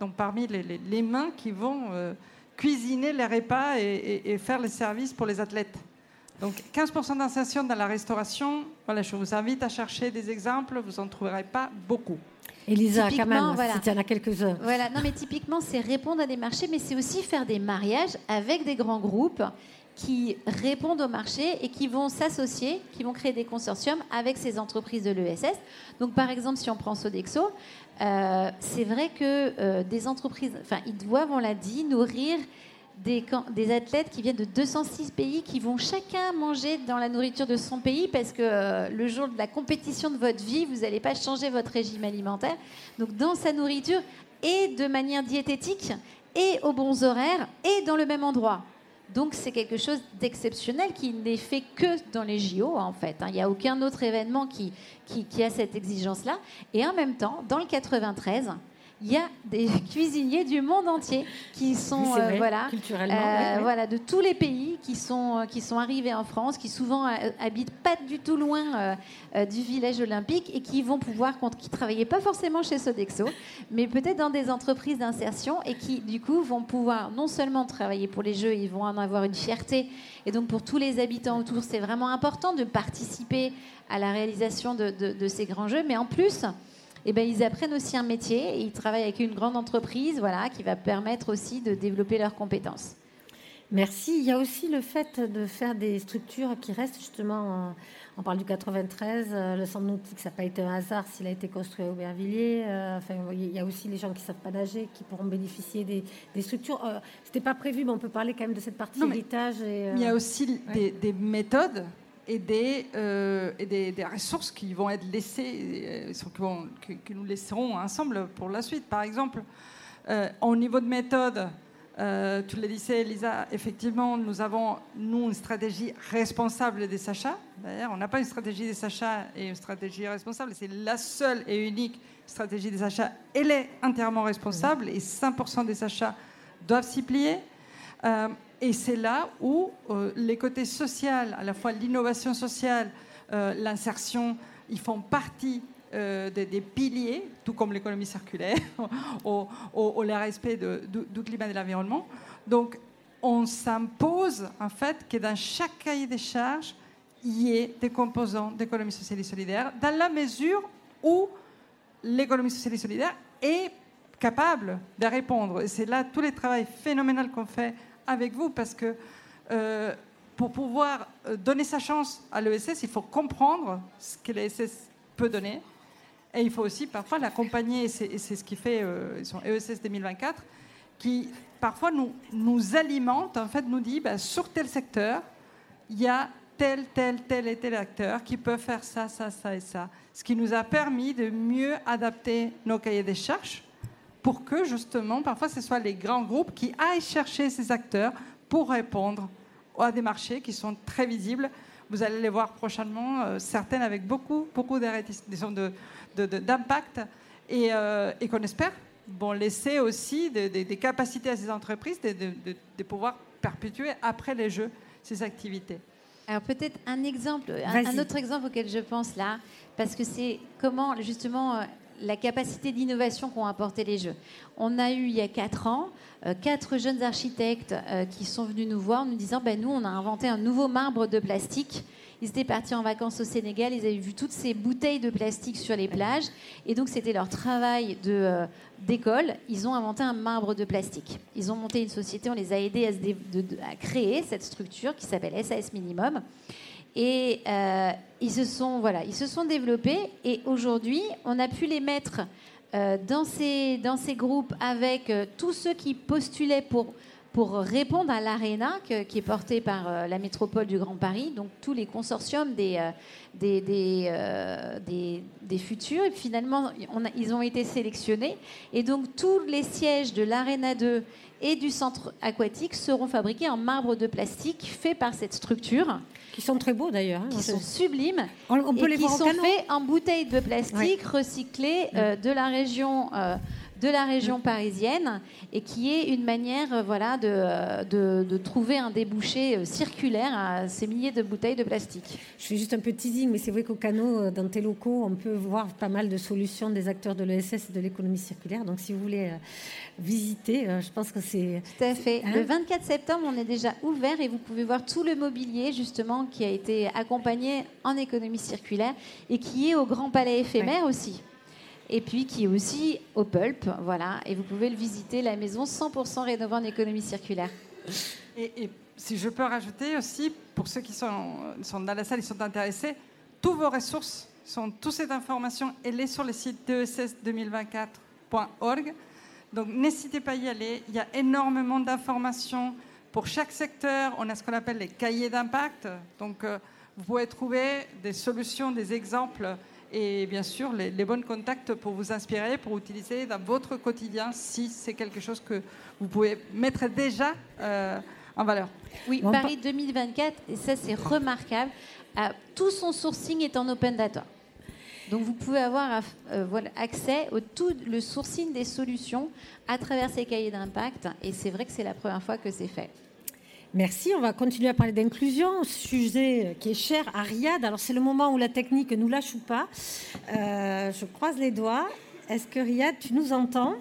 donc parmi les, mains qui vont euh, cuisiner les repas et faire les services pour les athlètes. Donc 15% d'insertion dans la restauration, voilà, je vous invite à chercher des exemples, vous n'en trouverez pas beaucoup. Elisa, quand même, voilà. si tu en as quelques-uns. Voilà, non mais typiquement, c'est répondre à des marchés, mais c'est aussi faire des mariages avec des grands groupes qui répondent au marché et qui vont s'associer, qui vont créer des consortiums avec ces entreprises de l'ESS. Donc par exemple, si on prend Sodexo, euh, c'est vrai que euh, des entreprises, enfin, ils doivent, on l'a dit, nourrir des, athlètes qui viennent de 206 pays qui vont chacun manger dans la nourriture de son pays parce que euh, le jour de la compétition de votre vie, vous n'allez pas changer votre régime alimentaire. Donc dans sa nourriture et de manière diététique et aux bons horaires et dans le même endroit. Donc c'est quelque chose d'exceptionnel qui n'est fait que dans les JO en fait. Hein. Il n'y a aucun autre événement qui, qui, qui a cette exigence-là. Et en même temps, dans le 93, il y a des cuisiniers du monde entier qui sont euh, voilà, euh, voilà de tous les pays qui sont euh, qui sont arrivés en France, qui souvent habitent pas du tout loin du village olympique et qui vont pouvoir qui travaillaient pas forcément chez Sodexo, mais peut-être dans des entreprises d'insertion et qui du coup vont pouvoir non seulement travailler pour les Jeux, ils vont en avoir une fierté. Et donc pour tous les habitants autour, c'est vraiment important de participer à la réalisation de, de ces grands Jeux, mais en plus eh ben, ils apprennent aussi un métier et ils travaillent avec une grande entreprise voilà, qui va permettre aussi de développer leurs compétences. Merci. Il y a aussi le fait de faire des structures qui restent justement. On parle du 93, euh, le centre nautique, ça n'a pas été un hasard s'il a été construit à Aubervilliers. Euh, enfin, il y a aussi les gens qui ne savent pas nager qui pourront bénéficier des, structures. Euh, Ce n'était pas prévu, mais on peut parler quand même de cette partie héritage. il y a aussi des, méthodes et des, euh, et des, ressources qui vont être laissées, euh, que, nous laisserons ensemble pour la suite. Par exemple, euh, au niveau de méthode, tu le disais, Elisa, effectivement, nous avons, nous, une stratégie responsable des achats. D'ailleurs, on n'a pas une stratégie des achats et une stratégie responsable. C'est la seule et unique stratégie des achats. Elle est entièrement responsable et 100% des achats doivent s'y plier. Et c'est là où euh, les côtés sociaux, à la fois l'innovation sociale, euh, l'insertion, ils font partie euh, des, piliers, tout comme l'économie circulaire, au, respect du climat et de l'environnement. Donc, on s'impose en fait que dans chaque cahier des charges, il y ait des composants d'économie sociale et solidaire, dans la mesure où l'économie sociale et solidaire est capable de répondre. Et c'est là tout le travail phénoménal qu'on fait avec vous parce que euh, pour pouvoir euh, donner sa chance à l'ESS, il faut comprendre ce que l'ESS peut donner. Et il faut aussi parfois l'accompagner, et c'est ce qui fait euh, son ESS 2024, qui parfois nous, alimente, en fait nous dit, bah, sur tel secteur, il y a tel, tel, tel et tel acteur qui peut faire ça, ça, ça et ça. Ce qui nous a permis de mieux adapter nos cahiers des charges pour que justement, parfois, ce soit les grands groupes qui aillent chercher ces acteurs pour répondre à des marchés qui sont très visibles. Vous allez les voir prochainement, euh, certaines avec beaucoup, beaucoup d'impact de, et, euh, et qu'on espère vont laisser aussi des capacités à ces entreprises de, pouvoir perpétuer après les Jeux ces activités. Alors peut-être un exemple, un, autre exemple auquel je pense là, parce que c'est comment justement euh, la capacité d'innovation qu'ont apporté les jeux. On a eu il y a quatre ans quatre jeunes architectes qui sont venus nous voir en nous disant ben, nous on a inventé un nouveau marbre de plastique ils étaient partis en vacances au Sénégal, ils avaient vu toutes ces bouteilles de plastique sur les plages. Et donc, c'était leur travail euh, d'école. ils ont inventé un marbre de plastique. Ils ont monté une société, on les a aidés à, créer cette structure qui s'appelle SAS Minimum. Et euh, ils, se sont, développés. Et aujourd'hui, on a pu les mettre euh, dans, ces, dans ces groupes avec tous ceux qui postulaient pour pour répondre à l'ARENA qui est portée par euh, la métropole du Grand Paris, donc tous les consortiums des, euh, des, euh, des, des, futurs. Et finalement, on ils ont été sélectionnés. Et donc tous les sièges de l'ARENA 2 et du centre aquatique seront fabriqués en marbre de plastique fait par cette structure. Qui sont très beaux d'ailleurs. Hein, qui sont sublimes. On, peut et les qui sont faits en bouteilles de plastique recyclées de la région de la région parisienne et qui est une manière euh, voilà, de, de, de, trouver un débouché euh, circulaire à ces milliers de bouteilles de plastique. Je fais juste un peu teasing, mais c'est vrai qu'au canot, euh, dans tes locaux, on peut voir pas mal de solutions des acteurs de l'ESS et de l'économie circulaire. Donc si vous voulez visiter, je pense que c'est... Tout à fait. Hein le 24 septembre, on est déjà ouvert et vous pouvez voir tout le mobilier justement qui a été accompagné en économie circulaire et qui est au Grand Palais éphémère aussi et puis qui est aussi au Pulp, voilà, et vous pouvez le visiter, la maison 100% rénovée en économie circulaire. Et, si je peux rajouter aussi, pour ceux qui sont, sont dans la salle, ils sont intéressés, toutes vos ressources sont, toute cette information, elle est sur le site dess2024.org. Donc n'hésitez pas à y aller, il y a énormément d'informations pour chaque secteur, on a ce qu'on appelle les cahiers d'impact. Donc, euh, vous pouvez trouver des solutions, des exemples et bien sûr les, bons contacts pour vous inspirer, pour utiliser dans votre quotidien si c'est quelque chose que vous pouvez mettre déjà euh, en valeur. Oui, Paris 2024, et ça c'est remarquable, euh, tout son sourcing est en open data. Donc vous pouvez avoir euh, accès au tout le sourcing des solutions à travers ces cahiers d'impact et c'est vrai que c'est la première fois que c'est fait. Merci. On va continuer à parler d'inclusion, sujet qui est cher à Riyad. Alors, c'est le moment où la technique nous lâche ou pas. Euh, je croise les doigts. Est-ce que Riyad, tu nous entends?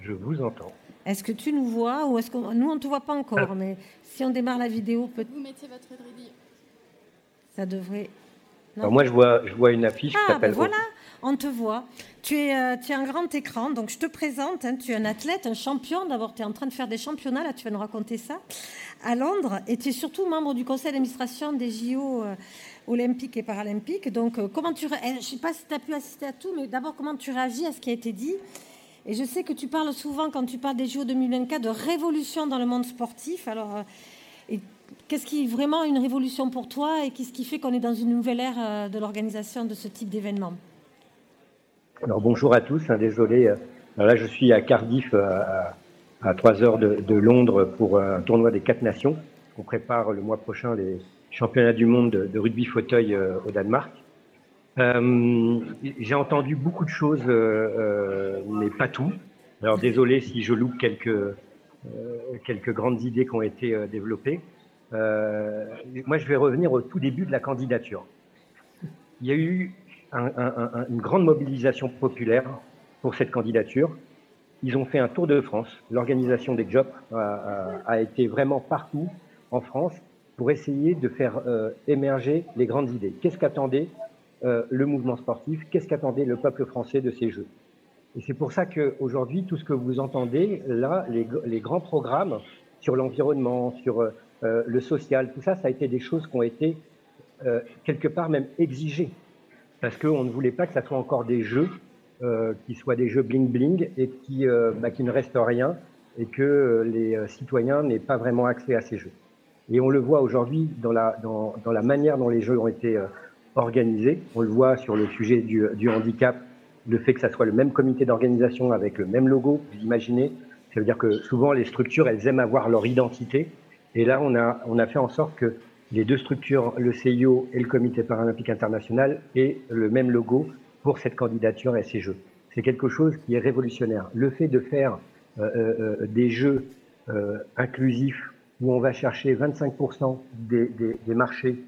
Je vous entends. Est-ce que tu nous vois ou est-ce que nous on ne te voit pas encore ah. Mais si on démarre la vidéo, peut Vous mettez votre Ça devrait. moi, je vois, je vois une affiche qui ah, s'appelle. Ben voilà, on te voit. Tu es, euh, tu es un grand écran, donc je te présente. Hein, tu es un athlète, un champion. D'abord, tu es en train de faire des championnats, là, tu vas nous raconter ça, à Londres. Et tu es surtout membre du conseil d'administration des JO euh, olympiques et paralympiques. Donc, euh, comment tu. Eh, je ne sais pas si tu as pu assister à tout, mais d'abord, comment tu réagis à ce qui a été dit? Et je sais que tu parles souvent, quand tu parles des JO 2024, de révolution dans le monde sportif. Alors, qu'est-ce qui est vraiment une révolution pour toi et qu'est-ce qui fait qu'on est dans une nouvelle ère de l'organisation de ce type d'événement? Alors bonjour à tous, hein, désolé. Euh, là, je suis à Cardiff, euh, à, trois heures de, Londres, pour un tournoi des quatre nations. On prépare le mois prochain les championnats du monde de, rugby fauteuil euh, au Danemark. J'ai entendu beaucoup de choses, mais pas tout. Alors désolé si je loupe quelques, quelques grandes idées qui ont été développées. moi, je vais revenir au tout début de la candidature. Il y a eu une grande mobilisation populaire pour cette candidature. Ils ont fait un tour de France. L'organisation des Jobs a, été vraiment partout en France pour essayer de faire euh, émerger les grandes idées. Qu'est-ce qu'attendait euh, le mouvement sportif? Qu'est-ce qu'attendait le peuple français de ces Jeux? Et c'est pour ça qu'aujourd'hui, tout ce que vous entendez, là, les, grands programmes sur l'environnement, sur euh, le social, tout ça, ça a été des choses qui ont été quelque part même exigées parce qu'on ne voulait pas que ça soit encore des jeux euh, qui soient des jeux bling bling et qui, euh, bah, ne restent rien et que euh, les citoyens n'aient pas vraiment accès à ces jeux. Et on le voit aujourd'hui dans la, manière dont les jeux ont été organisés. On le voit sur le sujet du, handicap, le fait que ça soit le même comité d'organisation avec le même logo, vous imaginez. Ça veut dire que souvent les structures, elles aiment avoir leur identité. Et là, on a fait en sorte que les deux structures, le CIO et le Comité paralympique international, aient le même logo pour cette candidature et ces Jeux. C'est quelque chose qui est révolutionnaire. Le fait de faire euh, euh, euh, des Jeux inclusifs où on va chercher 25% des, des, marchés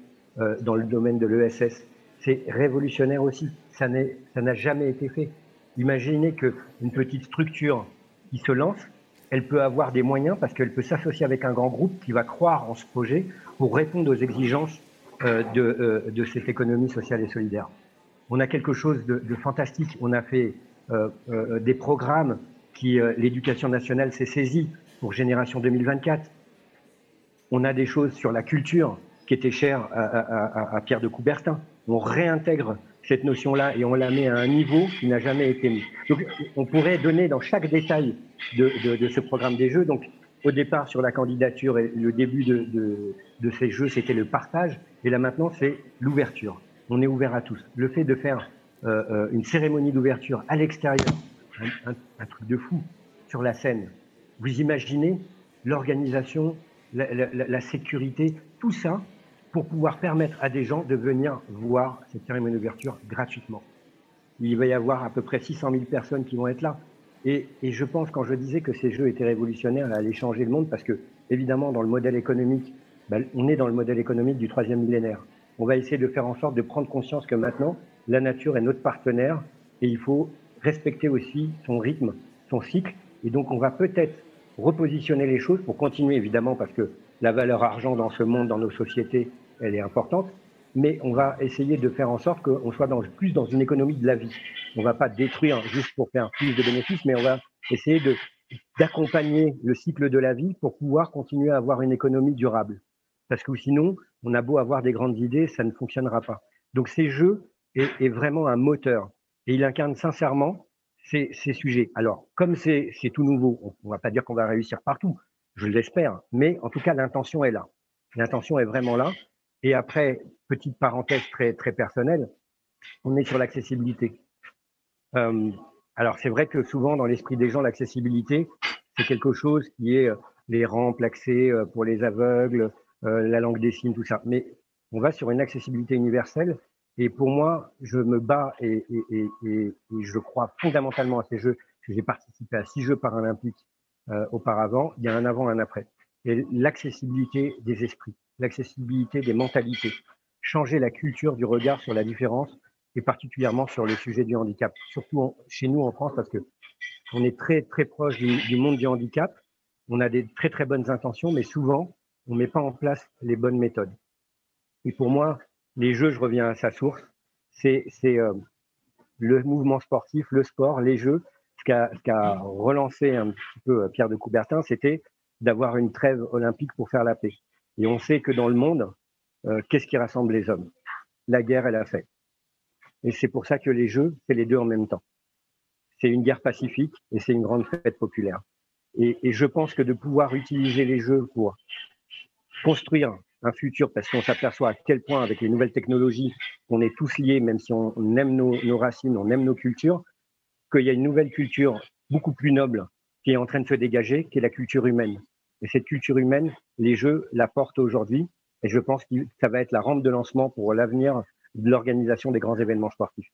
dans le domaine de l'ESS, c'est révolutionnaire aussi. Ça n'a jamais été fait. Imaginez qu'une petite structure qui se lance, elle peut avoir des moyens parce qu'elle peut s'associer avec un grand groupe qui va croire en ce projet pour répondre aux exigences euh, de, de, cette économie sociale et solidaire. On a quelque chose de, fantastique. On a fait euh, euh, des programmes qui l'éducation nationale s'est saisie pour Génération 2024. On a des choses sur la culture qui étaient chères à, Pierre de Coubertin. On réintègre cette notion-là et on la met à un niveau qui n'a jamais été mis. Donc, on pourrait donner dans chaque détail de, ce programme des Jeux. Au départ, sur la candidature et le début de, ces Jeux, c'était le partage. Et là, maintenant, c'est l'ouverture. On est ouvert à tous. Le fait de faire euh, euh, une cérémonie d'ouverture à l'extérieur, un, truc de fou, sur la scène, vous imaginez l'organisation, la, sécurité, tout ça pour pouvoir permettre à des gens de venir voir cette cérémonie d'ouverture gratuitement. Il va y avoir à peu près 600 000 personnes qui vont être là. Et, je pense, quand je disais que ces jeux étaient révolutionnaires, allaient changer le monde, parce que, évidemment, dans le modèle économique, ben, on est dans le modèle économique du troisième millénaire. On va essayer de faire en sorte de prendre conscience que maintenant, la nature est notre partenaire et il faut respecter aussi son rythme, son cycle. Et donc, on va peut-être repositionner les choses pour continuer, évidemment, parce que la valeur argent dans ce monde, dans nos sociétés, elle est importante, mais on va essayer de faire en sorte qu'on soit plus dans une économie de la vie. On ne va pas détruire juste pour faire plus de bénéfices, mais on va essayer d'accompagner le cycle de la vie pour pouvoir continuer à avoir une économie durable. Parce que sinon, on a beau avoir des grandes idées, ça ne fonctionnera pas. Donc ces jeux est, vraiment un moteur et il incarne sincèrement ces, ces sujets. Alors, comme c'est tout nouveau, on ne va pas dire qu'on va réussir partout, je l'espère, mais en tout cas, l'intention est là. L'intention est vraiment là. Et après, petite parenthèse très, très personnelle, on est sur l'accessibilité. Euh, alors, c'est vrai que souvent, dans l'esprit des gens, l'accessibilité, c'est quelque chose qui est euh, les rampes, l'accès euh, pour les aveugles, la langue des signes, tout ça. Mais on va sur une accessibilité universelle et pour moi, je me bats et, je crois fondamentalement à ces jeux. J'ai participé à six Jeux paralympiques auparavant. Il y a un avant, un après. Et l'accessibilité des esprits, l'accessibilité des mentalités, changer la culture du regard sur la différence et particulièrement sur le sujet du handicap. Surtout chez nous en France parce que on est très très proche du, monde du handicap. On a des très très bonnes intentions, mais souvent on met pas en place les bonnes méthodes. Et pour moi, les jeux, je reviens à sa source, c'est euh, le mouvement sportif, le sport, les jeux. Ce qu'a relancé un petit peu euh, Pierre de Coubertin, c'était d'avoir une trêve olympique pour faire la paix. Et on sait que dans le monde, euh, qu'est-ce qui rassemble les hommes? La guerre et la paix. Et c'est pour ça que les jeux, c'est les deux en même temps. C'est une guerre pacifique et c'est une grande fête populaire. Et je pense que de pouvoir utiliser les jeux pour construire un futur parce qu'on s'aperçoit à quel point avec les nouvelles technologies, on est tous liés, même si on, aime nos, racines, on aime nos cultures, qu'il y a une nouvelle culture beaucoup plus noble qui est en train de se dégager, qui est la culture humaine. Et cette culture humaine, les jeux la portent aujourd'hui. Et je pense que ça va être la rampe de lancement pour l'avenir de l'organisation des grands événements sportifs.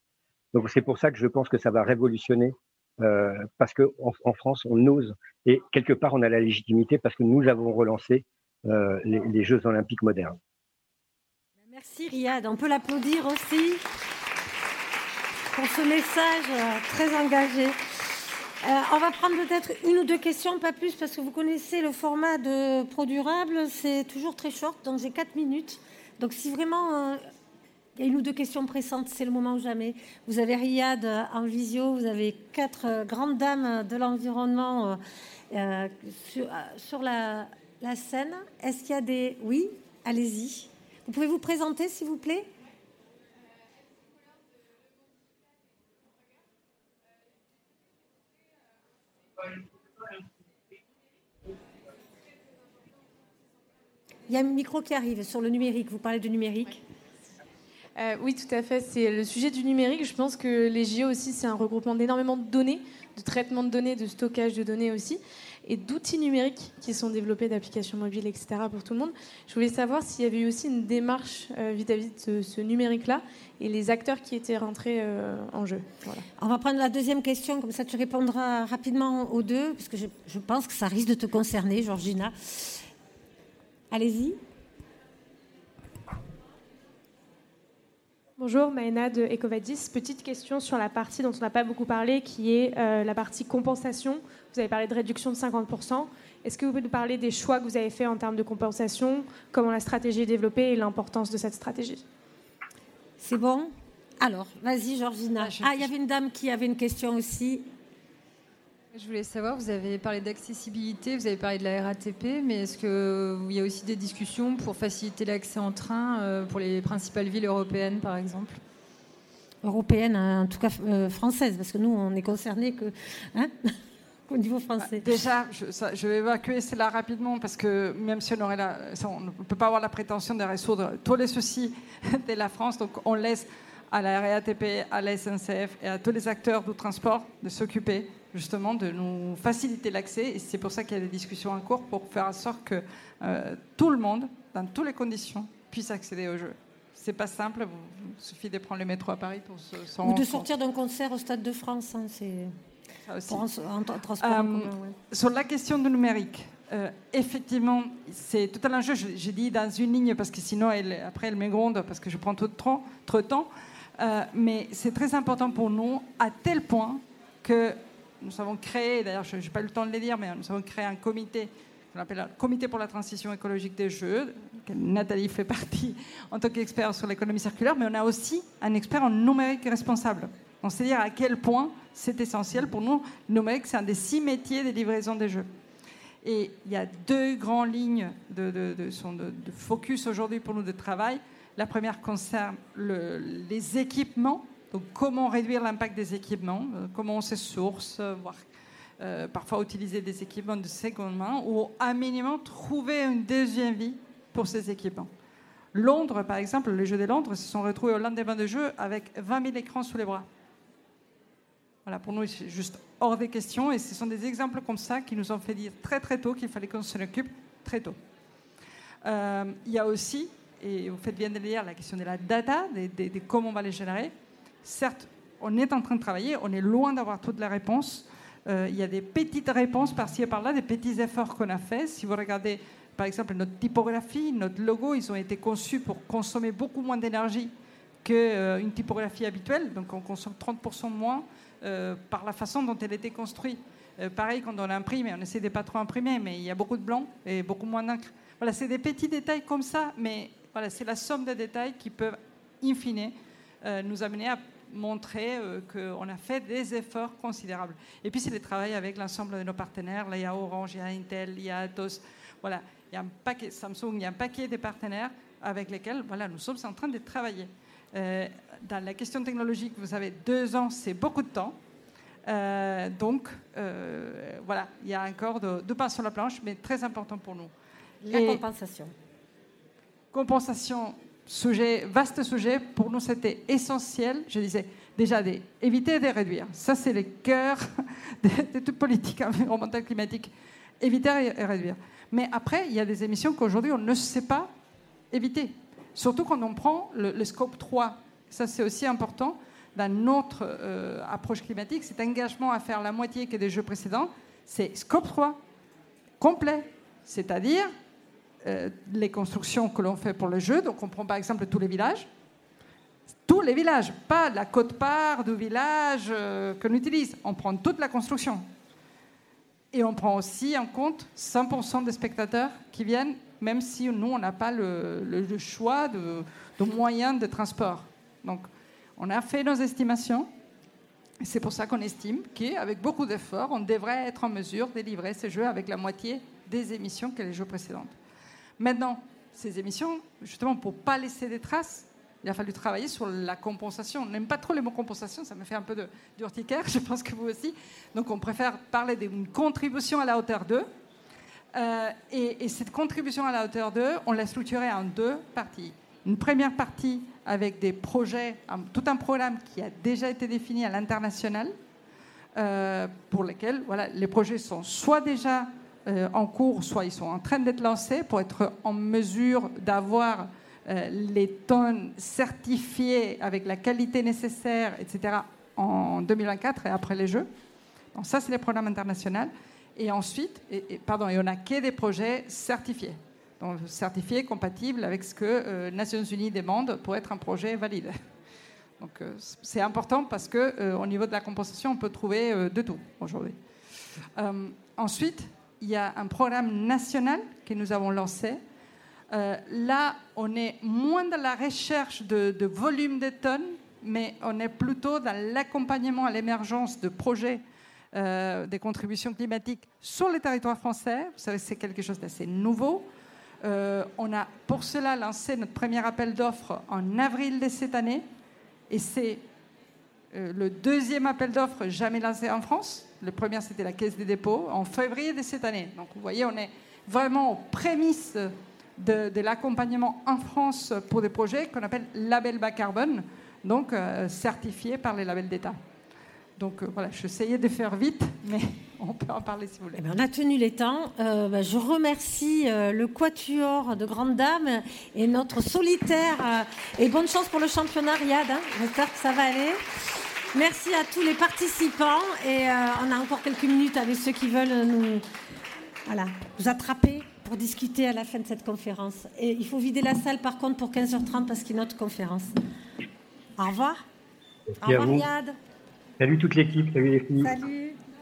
Donc c'est pour ça que je pense que ça va révolutionner euh, parce que en, France on ose et quelque part on a la légitimité parce que nous avons relancé euh, les, Jeux olympiques modernes. Merci Riyad. On peut l'applaudir aussi pour ce message euh, très engagé. Euh, on va prendre peut-être une ou deux questions, pas plus, parce que vous connaissez le format de Pro Durable, c'est toujours très short, donc j'ai quatre minutes. Donc si vraiment il y a une ou deux questions pressantes, c'est le moment ou jamais. Vous avez Riyad en visio, vous avez quatre grandes dames de l'environnement sur la scène. Est-ce qu'il y a des... Oui, allez-y. Vous pouvez vous présenter, s'il vous plaît y a un micro qui arrive sur le numérique. Vous parlez de numérique euh, oui, tout à fait. C'est le sujet du numérique. Je pense que les JO aussi, c'est un regroupement d'énormément de données, de traitement de données, de stockage de données aussi et d'outils numériques qui sont développés, d'applications mobiles, etc. pour tout le monde. Je voulais savoir s'il y avait eu aussi une démarche euh, vis-à-vis de ce, numérique-là et les acteurs qui étaient rentrés euh, en jeu. On va prendre la deuxième question, comme ça tu répondras rapidement aux deux, parce que je, je pense que ça risque de te concerner, Georgina. Allez-y. Bonjour, Maëna de Ecovadis. Petite question sur la partie dont on n'a pas beaucoup parlé, qui est euh, la partie compensation. Vous avez parlé de réduction de 50%. Est-ce que vous pouvez nous parler des choix que vous avez faits en termes de compensation, comment la stratégie est développée et l'importance de cette stratégie? C'est bon? Alors, vas-y, Georgina. Ah, il y avait une dame qui avait une question aussi. Je voulais savoir, vous avez parlé d'accessibilité, vous avez parlé de la RATP, mais est-ce qu'il y a aussi des discussions pour faciliter l'accès en train euh, pour les principales villes européennes, par exemple? Européennes, en tout cas euh, françaises, parce que nous, on est concernés que... Hein au niveau français. bah, Déjà, je, vais évacuer cela rapidement parce que même si on aurait la, on ne peut pas avoir la prétention de résoudre tous les soucis de la France, donc on laisse à la RATP, à la SNCF et à tous les acteurs du transport de s'occuper justement de nous faciliter l'accès. Et c'est pour ça qu'il y a des discussions en cours pour faire en sorte que euh, tout le monde, dans toutes les conditions, puisse accéder au jeu. C'est pas simple, il suffit de prendre le métro à Paris pour se, Ou de sortir d'un concert au Stade de France. Hein, c'est euh, Sur la question du numérique, euh, effectivement, c'est tout un enjeu. J'ai dit dans une ligne parce que sinon, elle, après, elle m'égronde parce que je prends trop, de temps. mais c'est très important pour nous, à tel point que nous avons créé, d'ailleurs je n'ai pas eu le temps de le dire, mais nous avons créé un comité qu'on appelle le Comité pour la transition écologique des jeux, Nathalie fait partie en tant qu'expert sur l'économie circulaire, mais on a aussi un expert en numérique responsable. Donc c'est-à-dire à quel point c'est essentiel pour nous. Numérique, c'est un des six métiers des livraisons des jeux. Et il y a deux grandes lignes de, focus aujourd'hui pour nous de travail. La première concerne le, les équipements donc comment réduire l'impact des équipements, euh, comment on se source, euh, voire euh, parfois utiliser des équipements de seconde main, ou à minimum trouver une deuxième vie pour ces équipements. Londres, par exemple, les Jeux de Londres se sont retrouvés au lendemain de jeu avec 20 000 écrans sous les bras. Voilà, pour nous, c'est juste hors des questions. Et ce sont des exemples comme ça qui nous ont fait dire très très tôt qu'il fallait qu'on s'en occupe très tôt. il y a aussi, et vous faites bien de le dire, la question de la data, de comment on va les générer. Certes, on est en train de travailler, on est loin d'avoir toutes les réponses. Euh, il y a des petites réponses par-ci et par-là, des petits efforts qu'on a faits. Si vous regardez, par exemple, notre typographie, notre logo, ils ont été conçus pour consommer beaucoup moins d'énergie qu'une euh, typographie habituelle. Donc on consomme 30% moins euh, par la façon dont elle été construite. pareil, quand on imprime, on essaie de pas trop imprimer, mais il y a beaucoup de blanc et beaucoup moins d'encre. Voilà, c'est des petits détails comme ça, mais voilà, c'est la somme des détails qui peuvent, in fine, nous amener à montrer euh, qu'on a fait des efforts considérables. Et puis, c'est le travail avec l'ensemble de nos partenaires. Là, il y a Orange, il y a Intel, il y a Atos. Voilà, il y a un paquet, Samsung, il y a un paquet de partenaires avec lesquels voilà, nous sommes en train de travailler. Euh, dans la question technologique, vous savez, deux ans, c'est beaucoup de temps. Euh, donc, voilà, il y a encore deux pas sur la planche, mais très important pour nous. La compensation. Compensation vaste sujet. Pour nous, c'était essentiel. Je disais déjà d'éviter et de réduire. Ça, c'est le cœur de, toute politique environnementale climatique. Éviter et réduire. Mais après, il y a des émissions qu'aujourd'hui, on ne sait pas éviter. Surtout quand on prend le, scope 3. Ça, c'est aussi important dans notre euh, approche climatique. Cet engagement à faire la moitié que des jeux précédents, c'est scope 3 complet. C'est-à-dire euh, les constructions que l'on fait pour le jeu. Donc on prend par exemple tous les villages. Tous les villages, pas la côte-part du village euh, qu'on utilise. On prend toute la construction. Et on prend aussi en compte 100% des spectateurs qui viennent, même si nous, on n'a pas le, choix de, moyens de transport. Donc, on a fait nos estimations. C'est pour ça qu'on estime qu'avec beaucoup d'efforts, on devrait être en mesure de livrer ces jeux avec la moitié des émissions que les jeux précédents. Maintenant, ces émissions, justement, pour ne pas laisser des traces, il a fallu travailler sur la compensation. On n'aime pas trop les mots compensation, ça me fait un peu d'urticaire, je pense que vous aussi. Donc on préfère parler d'une contribution à la hauteur d'eux. Euh, et, cette contribution à la hauteur d'eux, on l'a structurée en deux parties. Une première partie avec des projets, tout un programme qui a déjà été défini à l'international, euh, pour lesquels voilà, les projets sont soit déjà euh, en cours, soit ils sont en train d'être lancés pour être en mesure d'avoir euh, les tonnes certifiées avec la qualité nécessaire, etc., en 2024 et après les Jeux. Donc ça, c'est les programmes internationaux. Et ensuite, et, pardon, et on n'a que des projets certifiés. Donc certifiés, compatibles avec ce que euh, Nations Unies demandent pour être un projet valide. Donc c'est important parce que au niveau de la compensation, on peut trouver de tout aujourd'hui. ensuite, il y a un programme national que nous avons lancé. là, on est moins dans la recherche de, volume de tonnes, mais on est plutôt dans l'accompagnement à l'émergence de projets euh, des contributions climatiques sur les territoires français. Vous savez, c'est quelque chose d'assez nouveau. Euh, on a pour cela lancé notre premier appel d'offres en avril de cette année, et c'est euh, le deuxième appel d'offres jamais lancé en France. Le premier, c'était la Caisse des dépôts en février de cette année. Donc, vous voyez, on est vraiment aux prémices de, l'accompagnement en France pour des projets qu'on appelle label bas carbone, donc certifiés par les labels d'État. Donc euh, voilà, j'essayais de faire vite, mais on peut en parler si vous voulez. Eh on a tenu les temps. Euh, bah, je remercie euh, le quatuor de grandes dames et notre solitaire. et bonne chance pour le championnat, Riyad. Hein. J'espère que ça va aller. Merci à tous les participants. Et on a encore quelques minutes avec ceux qui veulent nous, voilà, vous attraper pour discuter à la fin de cette conférence. Et il faut vider la salle par contre pour 15h30 parce qu'il y a une autre conférence. Au revoir. Au revoir, Riyad. Salut toute l'équipe, salut les filles. Salut.